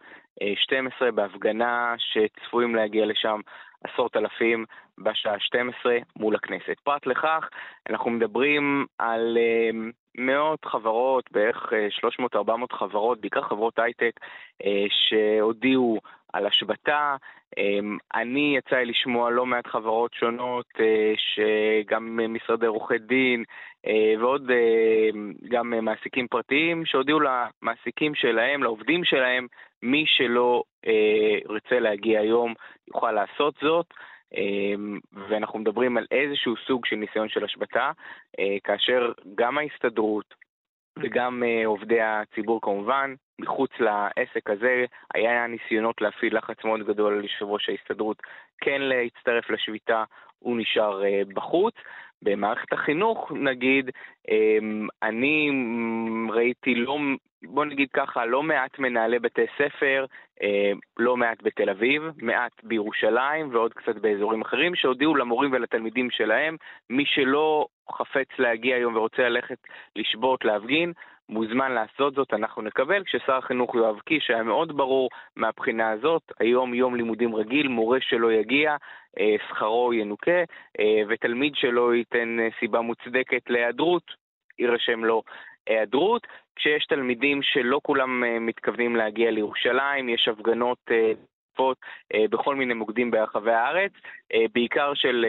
Speaker 6: 12 בהפגנה שצפויים להגיע לשם עשרות אלפים בשעה 12 מול הכנסת. פרט לכך, אנחנו מדברים על uh, מאות חברות, בערך uh, 300-400 חברות, בעיקר חברות הייטק, uh, שהודיעו על השבתה. אני יצא לי לשמוע לא מעט חברות שונות, שגם משרדי עורכי דין ועוד גם מעסיקים פרטיים, שהודיעו למעסיקים שלהם, לעובדים שלהם, מי שלא uh, רוצה להגיע היום יוכל לעשות זאת. אמ, ואנחנו מדברים על איזשהו סוג של ניסיון של השבתה, אה, כאשר גם ההסתדרות וגם אה, עובדי הציבור כמובן, מחוץ לעסק הזה, היה ניסיונות להפעיל לחץ מאוד גדול על יושב ראש ההסתדרות כן להצטרף לשביתה, הוא נשאר אה, בחוץ. במערכת החינוך, נגיד, אני ראיתי לא, בוא נגיד ככה, לא מעט מנהלי בתי ספר, לא מעט בתל אביב, מעט בירושלים ועוד קצת באזורים אחרים, שהודיעו למורים ולתלמידים שלהם, מי שלא חפץ להגיע היום ורוצה ללכת לשבות, להפגין, מוזמן לעשות זאת, אנחנו נקבל. כששר החינוך יואב קיש היה מאוד ברור מהבחינה הזאת, היום יום לימודים רגיל, מורה שלא יגיע, שכרו ינוקה, ותלמיד שלא ייתן סיבה מוצדקת להיעדרות, יירשם לו היעדרות. כשיש תלמידים שלא כולם מתכוונים להגיע לירושלים, יש הפגנות בכל מיני מוקדים ברחבי הארץ, בעיקר של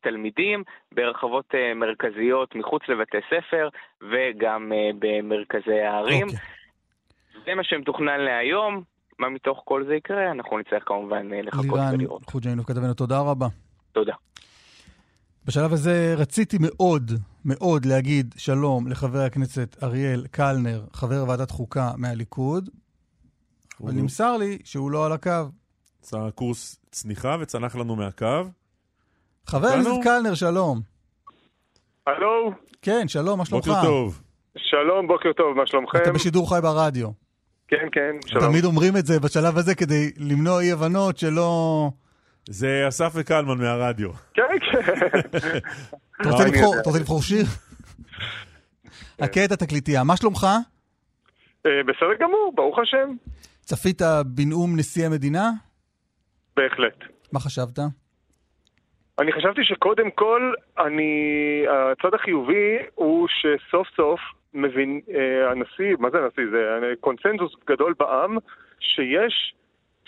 Speaker 6: תלמידים, ברחבות מרכזיות מחוץ לבתי ספר וגם במרכזי הערים. Okay. זה מה שמתוכנן להיום. מה מתוך כל זה יקרה, אנחנו נצטרך כמובן לחכות
Speaker 1: לירן
Speaker 6: ולראות.
Speaker 1: חוג'יינוב כתבנו, תודה רבה.
Speaker 6: תודה.
Speaker 1: בשלב הזה רציתי מאוד מאוד להגיד שלום לחבר הכנסת אריאל קלנר, חבר ועדת חוקה מהליכוד, אבל נמסר לי שהוא לא על הקו.
Speaker 2: עשה קורס צניחה וצנח לנו מהקו.
Speaker 1: חבר הכנסת קלנר, שלום.
Speaker 7: הלו?
Speaker 1: כן, שלום, מה שלומך?
Speaker 2: בוקר טוב.
Speaker 7: שלום, בוקר טוב, מה שלומכם?
Speaker 1: אתה בשידור חי ברדיו.
Speaker 7: כן, כן, שלום.
Speaker 1: תמיד אומרים את זה בשלב הזה כדי למנוע אי הבנות שלא...
Speaker 2: זה אסף וקלמן מהרדיו.
Speaker 7: כן, כן. [laughs]
Speaker 1: אתה רוצה לבחור, אתה רוצה לבחור שיר? [laughs] הכה את התקליטייה. מה שלומך?
Speaker 7: בסדר גמור, ברוך השם.
Speaker 1: צפית בנאום נשיא המדינה?
Speaker 7: בהחלט.
Speaker 1: מה חשבת?
Speaker 7: אני חשבתי שקודם כל, אני... הצד החיובי הוא שסוף סוף מבין, אה, הנשיא, מה זה הנשיא? זה אה, קונצנזוס גדול בעם, שיש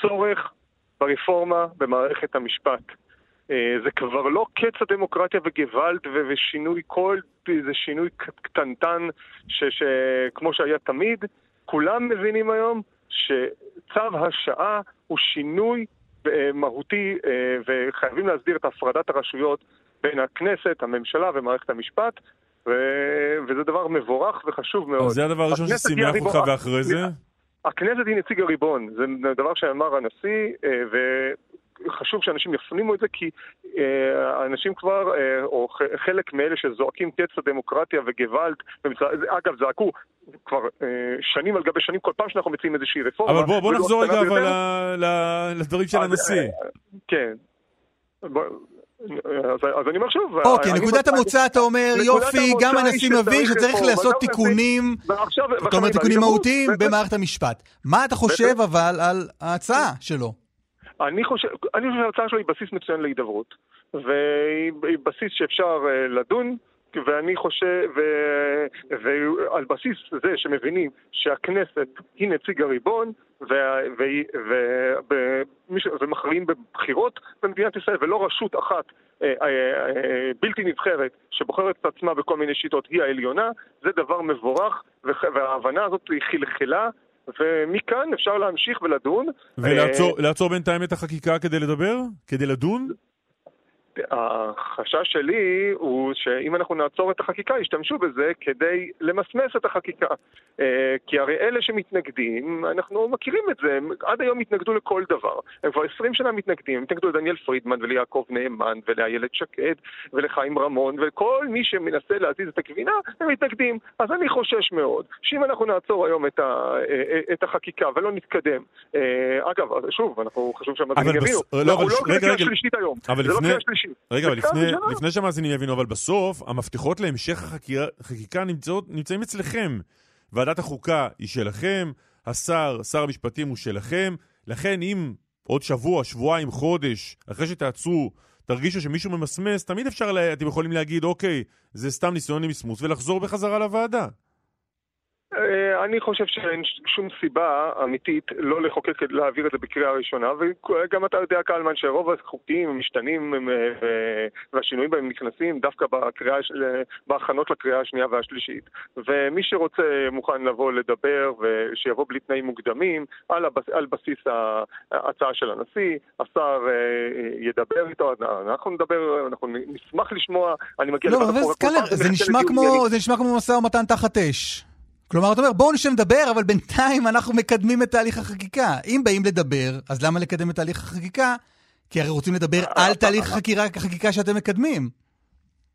Speaker 7: צורך ברפורמה במערכת המשפט. אה, זה כבר לא קץ הדמוקרטיה וגוואלד ו- ושינוי כל, זה שינוי קטנטן ש- ש- כמו שהיה תמיד. כולם מבינים היום שצו השעה הוא שינוי אה, מהותי אה, וחייבים להסדיר את הפרדת הרשויות בין הכנסת, הממשלה ומערכת המשפט. ו- וזה דבר מבורך וחשוב מאוד.
Speaker 2: זה הדבר הראשון ששימח אותך, ואחרי זה?
Speaker 7: הכנסת היא נציג הריבון, זה דבר שאמר הנשיא, אה, וחשוב שאנשים יפנימו את זה, כי אה, האנשים כבר, אה, או חלק מאלה שזועקים קץ הדמוקרטיה וגוואלד, אגב, זעקו כבר אה, שנים על גבי שנים, כל פעם שאנחנו מציעים איזושהי רפורמה.
Speaker 2: אבל בוא, בוא נחזור רגע אבל
Speaker 7: ביותר,
Speaker 2: ל- ל- לדברים של
Speaker 7: אז,
Speaker 2: הנשיא.
Speaker 7: אה, כן. אז, אז אני אומר שוב...
Speaker 1: אוקיי,
Speaker 7: אני-
Speaker 1: נקודת המוצא, אתה אומר, יופי, גם הנשיא
Speaker 7: שצריך
Speaker 1: מבין שצריך
Speaker 7: רפורמה,
Speaker 1: לעשות תיקונים,
Speaker 7: ועכשיו...
Speaker 1: אתה
Speaker 7: ועכשיו
Speaker 1: אומר
Speaker 7: אני
Speaker 1: תיקונים מהותיים במערכת המשפט. מה אתה חושב אבל על ההצעה שלו?
Speaker 7: אני חושב, אני חושב שההצעה שלו היא בסיס מצוין להידברות, והיא היא בסיס שאפשר אה, לדון, ואני חושב, ועל בסיס זה שמבינים שהכנסת היא נציג הריבון, ומכריעים בבחירות במדינת ישראל, ולא רשות אחת אה, אה, בלתי נבחרת שבוחרת את עצמה בכל מיני שיטות היא העליונה, זה דבר מבורך, וההבנה הזאת היא חלחלה. ומכאן אפשר להמשיך ולדון.
Speaker 2: ולעצור לעצור בינתיים את החקיקה כדי לדבר? כדי לדון?
Speaker 7: החשש שלי הוא שאם אנחנו נעצור את החקיקה, ישתמשו בזה כדי למסמס את החקיקה. אה, כי הרי אלה שמתנגדים, אנחנו מכירים את זה, הם עד היום התנגדו לכל דבר. הם כבר 20 שנה מתנגדים, הם התנגדו לדניאל פרידמן וליעקב נאמן ולאיילת שקד ולחיים רמון וכל מי שמנסה להזיז את הגבינה, הם מתנגדים. אז אני חושש מאוד שאם אנחנו נעצור היום את, ה, אה, את החקיקה ולא נתקדם, אה, אגב, שוב, אנחנו חושבים שהמדענים יבינו,
Speaker 2: לא,
Speaker 7: אנחנו
Speaker 2: אבל
Speaker 7: לא
Speaker 2: רגע,
Speaker 7: בקריאה
Speaker 2: רגע.
Speaker 7: שלישית היום,
Speaker 2: אבל
Speaker 7: זה לא
Speaker 2: לפני-
Speaker 7: קריאה שלישית.
Speaker 2: רגע, אבל לפני,
Speaker 7: ראשונה.
Speaker 2: לפני שהמאזינים יבינו, אבל בסוף, המפתחות להמשך החקיקה נמצאות, נמצאים אצלכם. ועדת החוקה היא שלכם, השר, שר המשפטים הוא שלכם, לכן אם עוד שבוע, שבועיים, חודש, אחרי שתעצרו, תרגישו שמישהו ממסמס, תמיד אפשר, לה, אתם יכולים להגיד, אוקיי, זה סתם ניסיון למסמוס, ולחזור בחזרה לוועדה.
Speaker 7: אה, אני חושב שאין שום סיבה אמיתית לא לחוקק, להעביר את זה בקריאה ראשונה, וגם אתה יודע, קלמן, שרוב החוקים משתנים אה, ו- והשינויים בהם נכנסים דווקא בקריאה, בהכנות לקריאה השנייה והשלישית. ומי שרוצה מוכן לבוא לדבר ושיבוא בלי תנאים מוקדמים על, הבס, על בסיס ההצעה של הנשיא, השר אה, ידבר איתו, אנחנו נדבר, אנחנו נשמח לשמוע, אני מגיע
Speaker 1: לא, אבל
Speaker 7: לדיון
Speaker 1: כמו-
Speaker 7: ענייני.
Speaker 1: זה נשמע כמו משא ומתן תחת אש. כלומר, אתה אומר, בואו נשב לדבר, אבל בינתיים אנחנו מקדמים את תהליך החקיקה. אם באים לדבר, אז למה לקדם את תהליך החקיקה? כי הרי רוצים לדבר על תהליך החקיקה שאתם מקדמים.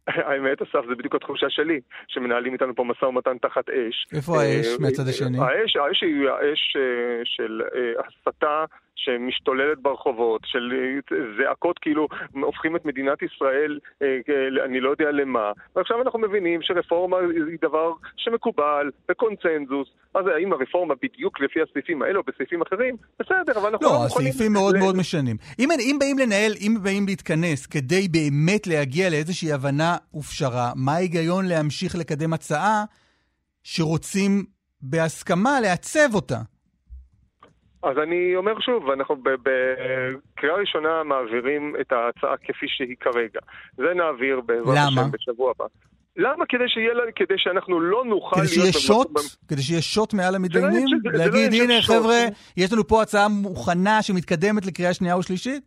Speaker 7: האמת, אסף, זה בדיוק התחושה שלי, שמנהלים איתנו פה משא ומתן תחת אש.
Speaker 1: איפה האש
Speaker 7: אה,
Speaker 1: מהצד השני?
Speaker 7: האש, האש היא האש אה, של אה, הסתה שמשתוללת ברחובות, של אה, זעקות כאילו הופכים את מדינת ישראל, אה, אה, אני לא יודע למה. ועכשיו אנחנו מבינים שרפורמה היא דבר שמקובל, בקונצנזוס. אז האם הרפורמה בדיוק לפי הסעיפים האלה או בסעיפים אחרים? בסדר, אבל אנחנו לא
Speaker 1: לא,
Speaker 7: מוכנים...
Speaker 1: הסעיפים מאוד
Speaker 7: ל-
Speaker 1: מאוד משנים. אם, אם באים לנהל, אם באים להתכנס כדי באמת להגיע לאיזושהי הבנה ופשרה, מה ההיגיון להמשיך לקדם הצעה שרוצים בהסכמה לעצב אותה?
Speaker 7: אז אני אומר שוב, אנחנו בקריאה ראשונה מעבירים את ההצעה כפי שהיא כרגע. זה נעביר בעזרת? השם בשבוע הבא. למה? כדי שיהיה לנו, כדי שאנחנו לא נוכל
Speaker 1: כדי. שיהיה שוט? כדי שיהיה שוט מעל המתדיינים?
Speaker 7: שזה- זה לא
Speaker 1: להגיד, הנה. חבר'ה, יש לנו פה הצעה מוכנה שמתקדמת לקריאה שנייה ושלישית?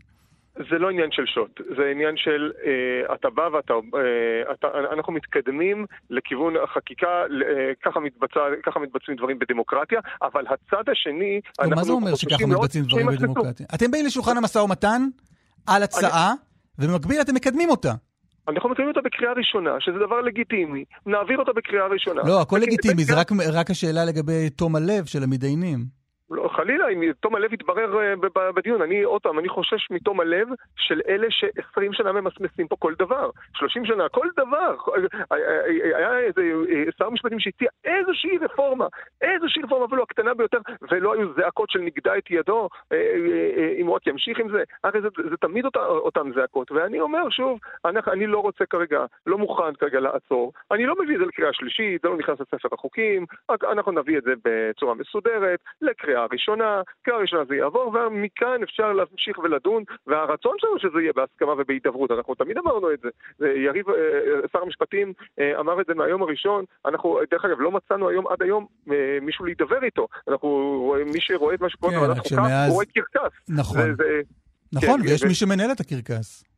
Speaker 7: זה לא עניין של שוט, זה עניין של אה, אתה בא ואתה... אה, אתה, אנחנו מתקדמים לכיוון החקיקה, אה, ככה, מתבצע, ככה מתבצעים דברים בדמוקרטיה, אבל הצד השני...
Speaker 1: נו, מה
Speaker 7: אנחנו
Speaker 1: זה אומר שככה מתבצעים דברים. בדמוקרטיה? אתם באים לשולחן המשא ומתן על הצעה, ובמקביל אתם מקדמים אותה.
Speaker 7: אנחנו מקיימים אותה בקריאה ראשונה, שזה דבר לגיטימי, נעביר אותה בקריאה ראשונה.
Speaker 1: לא, הכל לגיטימי, זה רק, רק השאלה לגבי תום הלב של המתדיינים.
Speaker 7: לא, חלילה, אם תום הלב יתברר אה, בדיון, אני עוד פעם, אני חושש מתום הלב של אלה ש-20 שנה ממסמסים פה כל דבר, 30 שנה, כל דבר. אה, אה, היה איזה שר משפטים שהציע איזושהי רפורמה, איזושהי רפורמה, אפילו הקטנה ביותר, ולא היו זעקות של נגדע את ידו, אם הוא רק ימשיך עם זה. הרי זה, זה תמיד אותה, אותן זעקות. ואני אומר שוב, אני, אני לא רוצה כרגע, לא מוכן כרגע לעצור. אני לא מביא את זה לקריאה שלישית, זה לא נכנס לספר החוקים, אנחנו נביא את זה בצורה מסודרת, לקריאה ראשונה, קריאה ראשונה זה יעבור, ומכאן אפשר להמשיך ולדון, והרצון שלנו שזה יהיה בהסכמה ובהידברות, אנחנו תמיד אמרנו את זה. יריב, אה, שר המשפטים אה, אמר את זה מהיום הראשון, אנחנו, דרך אגב, לא מצאנו היום, עד היום, אה, מישהו להידבר איתו. אנחנו, מי שרואה את מה שקורה
Speaker 1: כן,
Speaker 7: בוועדת חוקה, הוא רואה קרקס.
Speaker 1: נכון. נכון, כן, ויש ו... מי שמנהל את הקרקס.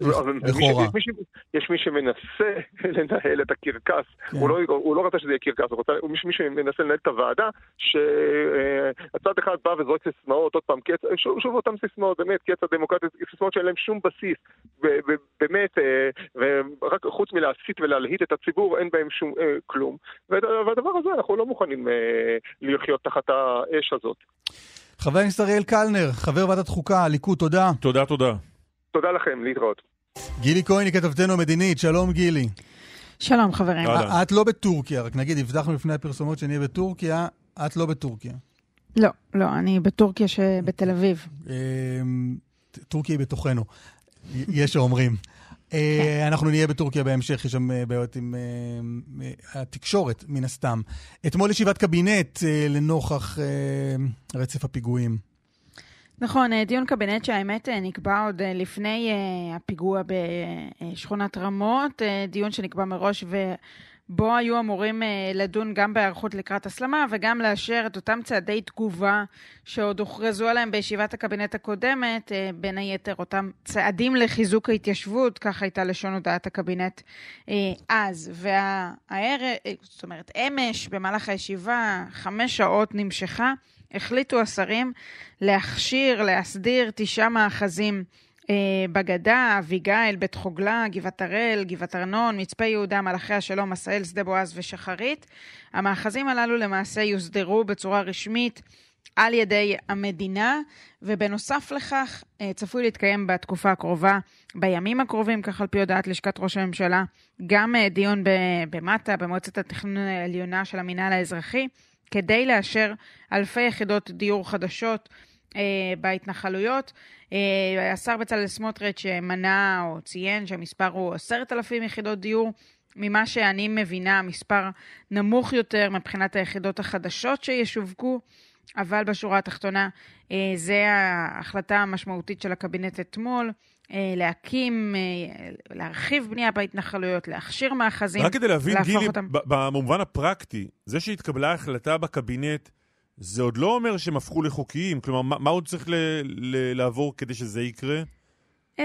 Speaker 1: לכאורה.
Speaker 7: יש, יש מי שמנסה [laughs] לנהל את הקרקס, כן. הוא, לא, הוא לא רצה שזה יהיה קרקס, הוא מי שמנסה לנהל את הוועדה, שהצד אחד בא וזורק סיסמאות, עוד פעם, שוב, שוב אותן סיסמאות, באמת, קץ הדמוקרטיה, סיסמאות שאין להן שום בסיס, באמת, אה, ורק חוץ מלהסית ולהלהיט את הציבור, אין בהן שום אה, כלום. והדבר הזה, אנחנו לא מוכנים אה, לחיות תחת האש הזאת.
Speaker 1: חבר הכנסת אריאל קלנר, חבר ועדת חוקה, ליכוד, תודה.
Speaker 2: תודה, תודה.
Speaker 7: תודה לכם, להתראות.
Speaker 1: גילי כהן כתבתנו המדינית, שלום גילי.
Speaker 8: שלום חברים.
Speaker 1: את לא בטורקיה, רק נגיד, הבטחנו לפני הפרסומות שנהיה בטורקיה, את לא בטורקיה.
Speaker 8: לא, לא, אני בטורקיה שבתל אביב.
Speaker 1: אמ, טורקיה היא בתוכנו, יש שאומרים. אה, אנחנו נהיה בטורקיה בהמשך, יש שם אה, בעיות עם אה, התקשורת, מן הסתם. אתמול ישיבת קבינט לנוכח רצף הפיגועים.
Speaker 8: נכון, אה, דיון קבינט שהאמת אה, נקבע עוד אה, לפני הפיגוע בשכונת רמות, דיון שנקבע מראש ובו היו אמורים לדון גם בהיערכות לקראת הסלמה וגם לאשר את אותם צעדי תגובה שעוד הוכרזו עליהם בישיבת הקבינט הקודמת, בין היתר אותם צעדים לחיזוק ההתיישבות, כך הייתה לשון הודעת הקבינט אז. והערב, זאת אומרת, אמש במהלך הישיבה, חמש שעות נמשכה. החליטו השרים להכשיר, להסדיר תשעה מאחזים אה, בגדה, אביגיל, בית חוגלה, גבעת הראל, גבעת ארנון, מצפה יהודה, מלאכי השלום, עשהאל, שדה בועז ושחרית. המאחזים הללו למעשה יוסדרו בצורה רשמית על ידי המדינה, ובנוסף לכך אה, צפוי להתקיים בתקופה הקרובה, בימים הקרובים, כך על פי הודעת לשכת ראש הממשלה, גם אה, דיון במטה, במועצת התכנון העליונה של המינהל האזרחי, כדי לאשר אלפי יחידות דיור חדשות אה, בהתנחלויות. אה, השר בצלאל סמוטריץ' מנה או ציין שהמספר הוא עשרת אלפים יחידות דיור. ממה שאני מבינה, המספר נמוך יותר מבחינת היחידות החדשות שישווקו, אבל בשורה התחתונה, אה, זה ההחלטה המשמעותית של הקבינט אתמול. אה, להקים, אה, להרחיב בנייה בהתנחלויות, להכשיר מאחזים,
Speaker 2: רק כדי להבין, גילי, אותם... במובן הפרקטי, זה שהתקבלה החלטה בקבינט, זה עוד לא אומר שהם הפכו לחוקיים. כלומר, מה, מה עוד צריך ל, ל, לעבור כדי שזה יקרה?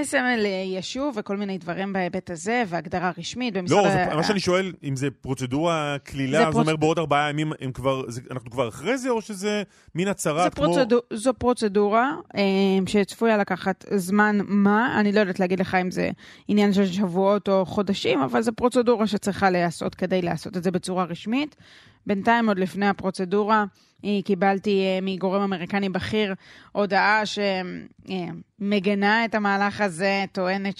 Speaker 8: סמל יישוב וכל מיני דברים בהיבט הזה, והגדרה רשמית במשרד...
Speaker 2: לא, זה, מה שאני שואל, אם זה פרוצדורה קלילה, זה, פרוצ... אומר בעוד ארבעה ימים הם כבר, זה, אנחנו כבר אחרי זה, או שזה מין הצהרה כמו...
Speaker 8: פרוצדור, זו פרוצדורה אה, שצפויה לקחת זמן מה, אני לא יודעת להגיד לך אם זה עניין של שבועות או חודשים, אבל זו פרוצדורה שצריכה להיעשות כדי לעשות את זה בצורה רשמית. בינתיים, עוד לפני הפרוצדורה, קיבלתי אה, מגורם אמריקני בכיר הודעה שמגנה את המהלך הזה, טוענת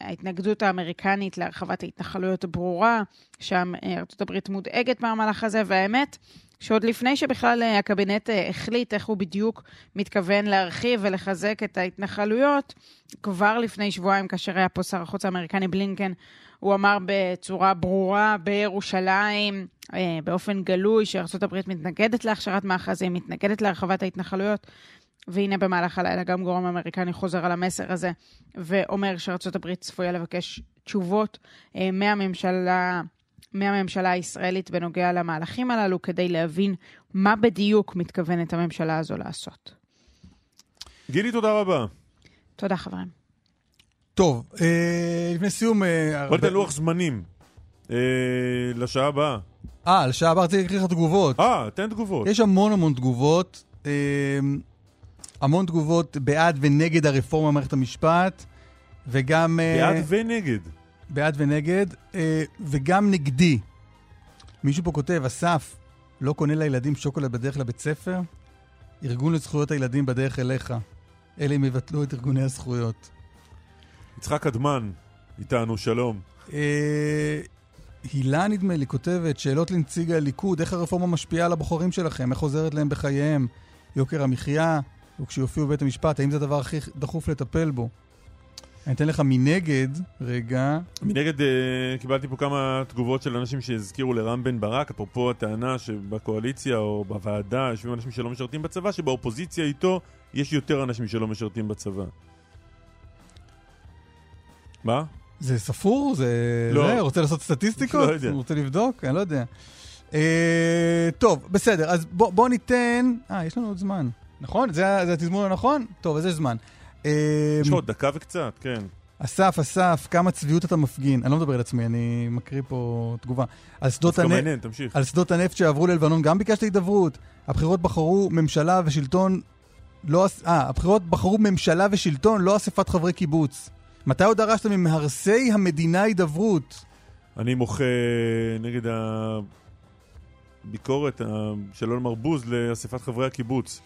Speaker 8: שההתנגדות האמריקנית להרחבת ההתנחלויות ברורה, שם ארצות הברית מודאגת מהמהלך הזה, והאמת, שעוד לפני שבכלל הקבינט החליט איך הוא בדיוק מתכוון להרחיב ולחזק את ההתנחלויות, כבר לפני שבועיים, כאשר היה פה שר החוץ האמריקני בלינקן, הוא אמר בצורה ברורה בירושלים, אה, באופן גלוי, הברית מתנגדת להכשרת מאחזים, מתנגדת להרחבת ההתנחלויות. והנה במהלך הלילה גם גורם אמריקני חוזר על המסר הזה ואומר שארצות הברית צפויה לבקש תשובות אה, מהממשלה, מהממשלה הישראלית בנוגע למהלכים הללו כדי להבין מה בדיוק מתכוונת הממשלה הזו לעשות.
Speaker 2: גילי, תודה רבה.
Speaker 8: תודה, חברים.
Speaker 1: טוב, אה, לפני סיום...
Speaker 2: אה, בוא ניתן לוח זמנים אה, לשעה הבאה.
Speaker 1: אה, לשעה הבאה רציתי לקרוא לך תגובות.
Speaker 2: אה, תן תגובות.
Speaker 1: יש המון המון תגובות. אה, המון תגובות בעד ונגד הרפורמה במערכת המשפט, וגם...
Speaker 2: אה, בעד ונגד.
Speaker 1: בעד ונגד, אה, וגם נגדי. מישהו פה כותב, אסף, לא קונה לילדים שוקולד בדרך לבית ספר? ארגון לזכויות הילדים בדרך אליך. אלה אם יבטלו את ארגוני הזכויות.
Speaker 2: יצחק קדמן, איתנו, שלום.
Speaker 1: אה, הילה, נדמה לי, כותבת, שאלות לנציג הליכוד, איך הרפורמה משפיעה על הבוחרים שלכם, איך עוזרת להם בחייהם, יוקר המחיה, וכשיופיעו בבית המשפט, האם זה הדבר הכי דחוף לטפל בו? אני אתן לך מנגד, רגע.
Speaker 2: מנגד, אה, קיבלתי פה כמה תגובות של אנשים שהזכירו לרם בן ברק, אפרופו הטענה שבקואליציה או בוועדה יושבים אנשים שלא משרתים בצבא, שבאופוזיציה איתו יש יותר אנשים שלא משרתים בצבא. מה?
Speaker 1: זה ספור? זה...
Speaker 2: לא.
Speaker 1: זה? רוצה לעשות סטטיסטיקות?
Speaker 2: לא יודע.
Speaker 1: רוצה לבדוק? אני לא יודע. אה, טוב, בסדר, אז בוא, בוא ניתן... אה, יש לנו עוד זמן. נכון? זה, זה התזמון הנכון? טוב, אז יש זמן. אה,
Speaker 2: יש עוד דקה וקצת, כן.
Speaker 1: אסף, אסף, כמה צביעות אתה מפגין. אני לא מדבר על עצמי, אני מקריא פה תגובה. על שדות, הנ...
Speaker 2: מעניין, תמשיך.
Speaker 1: על שדות הנפט שעברו ללבנון גם ביקשת הידברות. הבחירות בחרו ממשלה ושלטון... לא... אס- אה, הבחירות בחרו ממשלה ושלטון, לא אספת חברי קיבוץ. מתי עוד דרשת ממהרסי המדינה הידברות?
Speaker 2: אני מוחה נגד הביקורת של אולמר בוז לאספת חברי הקיבוץ.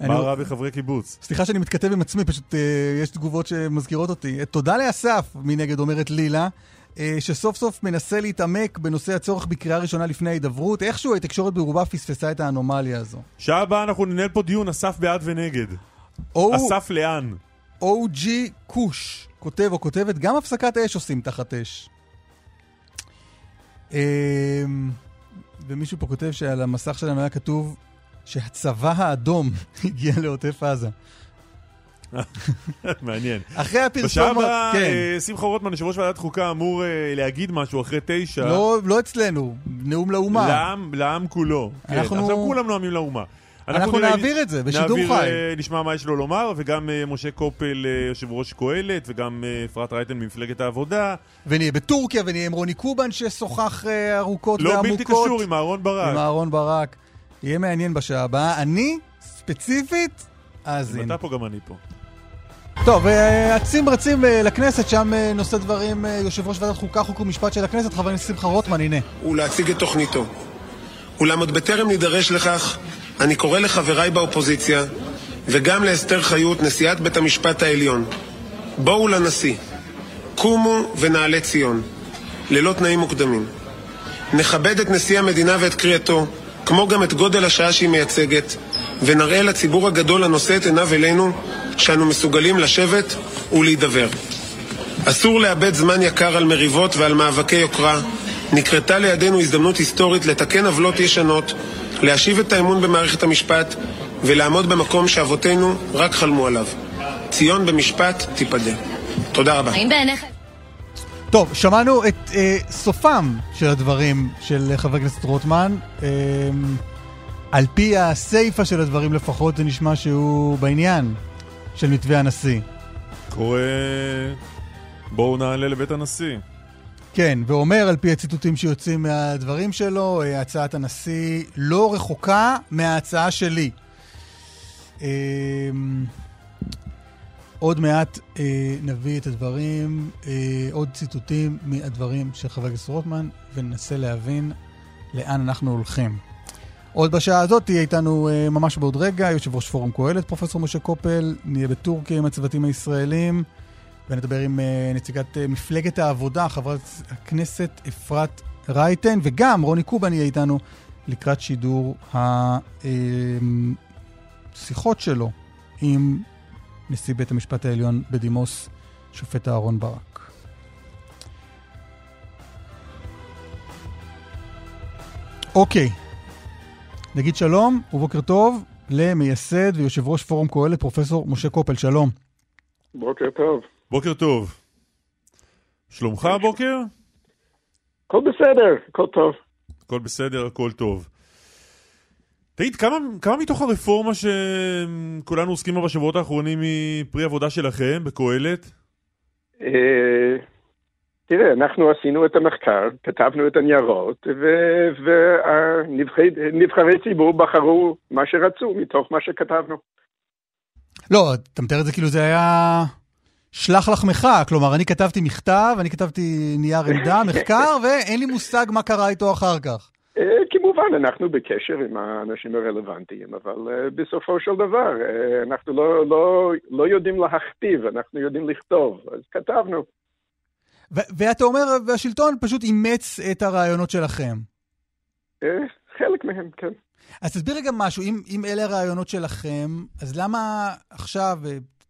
Speaker 2: מה רע בחברי קיבוץ?
Speaker 1: סליחה שאני מתכתב עם עצמי, פשוט אה, יש תגובות שמזכירות אותי. אה, תודה לאסף, מנגד אומרת לילה, אה, שסוף סוף מנסה להתעמק בנושא הצורך בקריאה ראשונה לפני ההידברות. איכשהו התקשורת ברובה פספסה את האנומליה הזו.
Speaker 2: שעה הבאה אנחנו ננהל פה דיון אסף בעד ונגד.
Speaker 1: או-
Speaker 2: אסף לאן?
Speaker 1: OG כוש, כותב או כותבת, גם הפסקת אש עושים תחת אש. אמ, ומישהו פה כותב שעל המסך שלנו היה כתוב שהצבא האדום [laughs] הגיע לעוטף עזה. [laughs]
Speaker 2: מעניין.
Speaker 1: אחרי הפרסום...
Speaker 2: בשעה הבאה,
Speaker 1: כן.
Speaker 2: אה, שמחה רוטמן, יושב ראש ועדת חוקה, אמור אה, להגיד משהו אחרי תשע.
Speaker 1: לא, לא אצלנו, נאום לאומה.
Speaker 2: לעם, לעם כולו. כן, עכשיו כולם נואמים לאומה.
Speaker 1: אנחנו נעביר את זה בשידור
Speaker 2: נעביר,
Speaker 1: חי.
Speaker 2: אה, נשמע מה יש לו לומר, וגם אה, משה קופל, אה, יושב ראש קהלת, וגם אפרת רייטן ממפלגת העבודה.
Speaker 1: ונהיה בטורקיה, ונהיה עם רוני קובן ששוחח ארוכות
Speaker 2: לא
Speaker 1: ועמוקות.
Speaker 2: בלתי קשור עם אהרון ברק.
Speaker 1: עם אהרון ברק. יהיה מעניין בשעה הבאה. אני, ספציפית,
Speaker 2: אם
Speaker 1: אאזין.
Speaker 2: אתה פה, גם אני פה.
Speaker 1: טוב, אצים רצים לכנסת, שם נושא דברים יושב ראש ועדת חוקה, חוק ומשפט של הכנסת, חבר הכנסת שמחה רוטמן, הנה.
Speaker 9: ולהציג את תוכניתו. אולם עוד בטרם נידרש לכך, אני קורא לחבריי באופוזיציה, וגם לאסתר חיות, נשיאת בית המשפט העליון, בואו לנשיא, קומו ונעלה ציון, ללא תנאים מוקדמים. נכבד את נשיא המדינה ואת קריאתו, כמו גם את גודל השעה שהיא מייצגת, ונראה לציבור הגדול הנושא את עיניו אלינו, שאנו מסוגלים לשבת ולהידבר. אסור לאבד זמן יקר על מריבות ועל מאבקי יוקרה. נקרתה לידינו הזדמנות היסטורית לתקן עוולות ישנות, להשיב את האמון במערכת המשפט ולעמוד במקום שאבותינו רק חלמו עליו. ציון במשפט תיפדה. תודה רבה.
Speaker 10: האם בעיניך...
Speaker 1: טוב, שמענו את אה, סופם של הדברים של חבר הכנסת רוטמן. אה, על פי הסיפה של הדברים לפחות, זה נשמע שהוא בעניין של מתווה הנשיא.
Speaker 2: קורא... בואו נעלה לבית הנשיא.
Speaker 1: כן, ואומר על פי הציטוטים שיוצאים מהדברים שלו, אה, הצעת הנשיא לא רחוקה מההצעה שלי. אה, עוד מעט אה, נביא את הדברים, אה, עוד ציטוטים מהדברים של חבר הכנסת רוטמן, וננסה להבין לאן אנחנו הולכים. עוד בשעה הזאת תהיה איתנו ממש בעוד רגע, יושב ראש פורום קהלת, פרופסור משה קופל, נהיה בטורקיה עם הצוותים הישראלים. ונדבר עם uh, נציגת uh, מפלגת העבודה, חברת הכנסת אפרת רייטן, וגם רוני קובן יהיה איתנו לקראת שידור השיחות שלו עם נשיא בית המשפט העליון בדימוס, שופט אהרן ברק. אוקיי, נגיד שלום ובוקר טוב למייסד ויושב ראש פורום קהלת, פרופסור משה קופל, שלום.
Speaker 11: בוקר טוב.
Speaker 2: בוקר טוב. שלומך הבוקר?
Speaker 11: הכל בסדר, הכל טוב.
Speaker 2: הכל בסדר, הכל טוב. תגיד, כמה, כמה מתוך הרפורמה שכולנו עוסקים בה בשבועות האחרונים היא פרי עבודה שלכם בקהלת?
Speaker 11: אה, תראה, אנחנו עשינו את המחקר, כתבנו את הניירות, ונבחרי ציבור בחרו מה שרצו מתוך מה שכתבנו.
Speaker 1: לא, אתה מתאר את זה כאילו זה היה שלח לחמך, כלומר, אני כתבתי מכתב, אני כתבתי נייר עמדה, [laughs] מחקר, ואין לי מושג מה קרה איתו אחר כך.
Speaker 11: אה, כמובן, אנחנו בקשר עם האנשים הרלוונטיים, אבל uh, בסופו של דבר, uh, אנחנו לא, לא, לא יודעים להכתיב, אנחנו יודעים לכתוב, אז כתבנו.
Speaker 1: ואתה אומר, והשלטון פשוט אימץ את הרעיונות שלכם.
Speaker 11: חלק מהם, כן.
Speaker 1: אז תסביר רגע משהו, אם, אם אלה הרעיונות שלכם, אז למה עכשיו,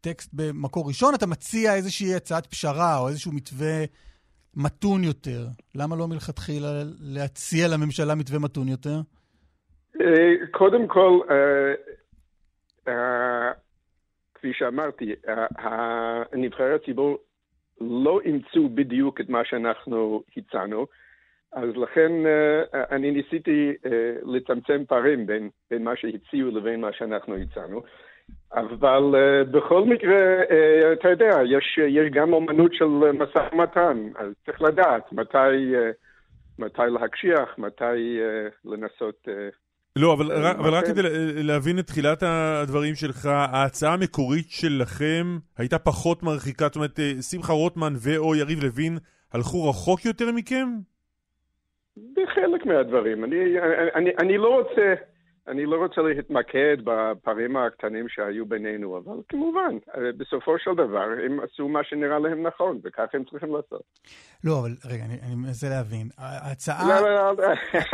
Speaker 1: טקסט במקור ראשון, אתה מציע איזושהי הצעת פשרה או איזשהו מתווה מתון יותר? למה לא מלכתחילה להציע לממשלה מתווה מתון יותר?
Speaker 11: אה, קודם כל, אה, אה, כפי שאמרתי, נבחרי הציבור לא אימצו בדיוק את מה שאנחנו הצענו, אז לכן אני ניסיתי לצמצם פערים בין, בין מה שהציעו לבין מה שאנחנו הצענו. אבל uh, בכל מקרה, uh, אתה יודע, יש, יש גם אומנות של משא ומתן, אז צריך לדעת מתי, uh, מתי להקשיח, מתי uh, לנסות... Uh,
Speaker 2: לא, אבל, uh, אבל רק כדי להבין את תחילת הדברים שלך, ההצעה המקורית שלכם הייתה פחות מרחיקה, זאת אומרת, שמחה רוטמן ו/או יריב לוין הלכו רחוק יותר מכם?
Speaker 11: בחלק מהדברים. אני, אני, אני, אני לא רוצה... אני לא רוצה להתמקד בפערים הקטנים שהיו בינינו, אבל כמובן, בסופו של דבר הם עשו מה שנראה להם נכון, וכך הם צריכים לעשות.
Speaker 1: לא, אבל רגע, אני, אני מנסה להבין. ההצעה...
Speaker 11: לא, לא, לא,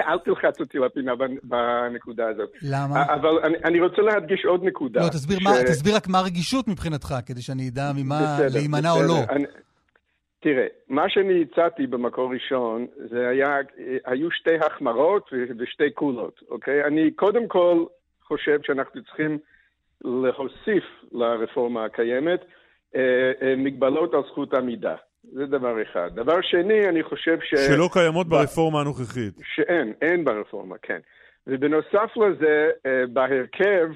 Speaker 11: אל תלחץ אותי לפינה בנקודה הזאת.
Speaker 1: למה?
Speaker 11: אבל אני, אני רוצה להדגיש עוד נקודה.
Speaker 1: לא, תסביר, ש... מה, תסביר רק מה הרגישות מבחינתך, כדי שאני אדע ממה להימנע או לא. אני,
Speaker 11: תראה, מה שאני הצעתי במקור ראשון, זה היה, היו שתי החמרות ושתי קולות, אוקיי? אני קודם כל חושב שאנחנו צריכים להוסיף לרפורמה הקיימת אה, אה, מגבלות על זכות עמידה. זה דבר אחד. דבר שני, אני חושב ש...
Speaker 2: שלא קיימות. ברפורמה הנוכחית.
Speaker 11: שאין, אין ברפורמה, כן. ובנוסף לזה, אה, בהרכב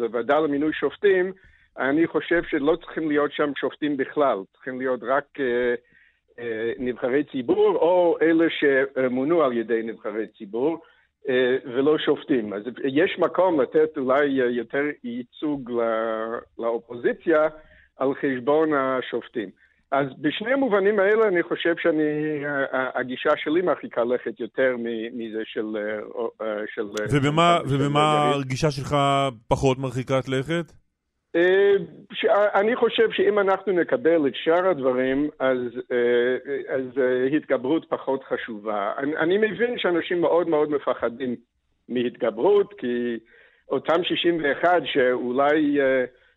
Speaker 11: לוועדה למינוי שופטים, אני חושב שלא צריכים להיות שם שופטים בכלל, צריכים להיות רק אה, אה, נבחרי ציבור, או אלה שמונו על ידי נבחרי ציבור, אה, ולא שופטים. אז יש מקום לתת אולי יותר ייצוג לא, לאופוזיציה על חשבון השופטים. אז בשני המובנים האלה אני חושב שאני, הגישה שלי מרחיקה לכת יותר מזה של...
Speaker 2: של ובמה, ובמה הגישה שלך פחות מרחיקת לכת?
Speaker 11: אה, אני חושב שאם אנחנו נקבל את שאר הדברים, אז, אה, אז אה, התגברות פחות חשובה. אני, אני מבין שאנשים מאוד מאוד מפחדים מהתגברות, כי אותם 61 שאולי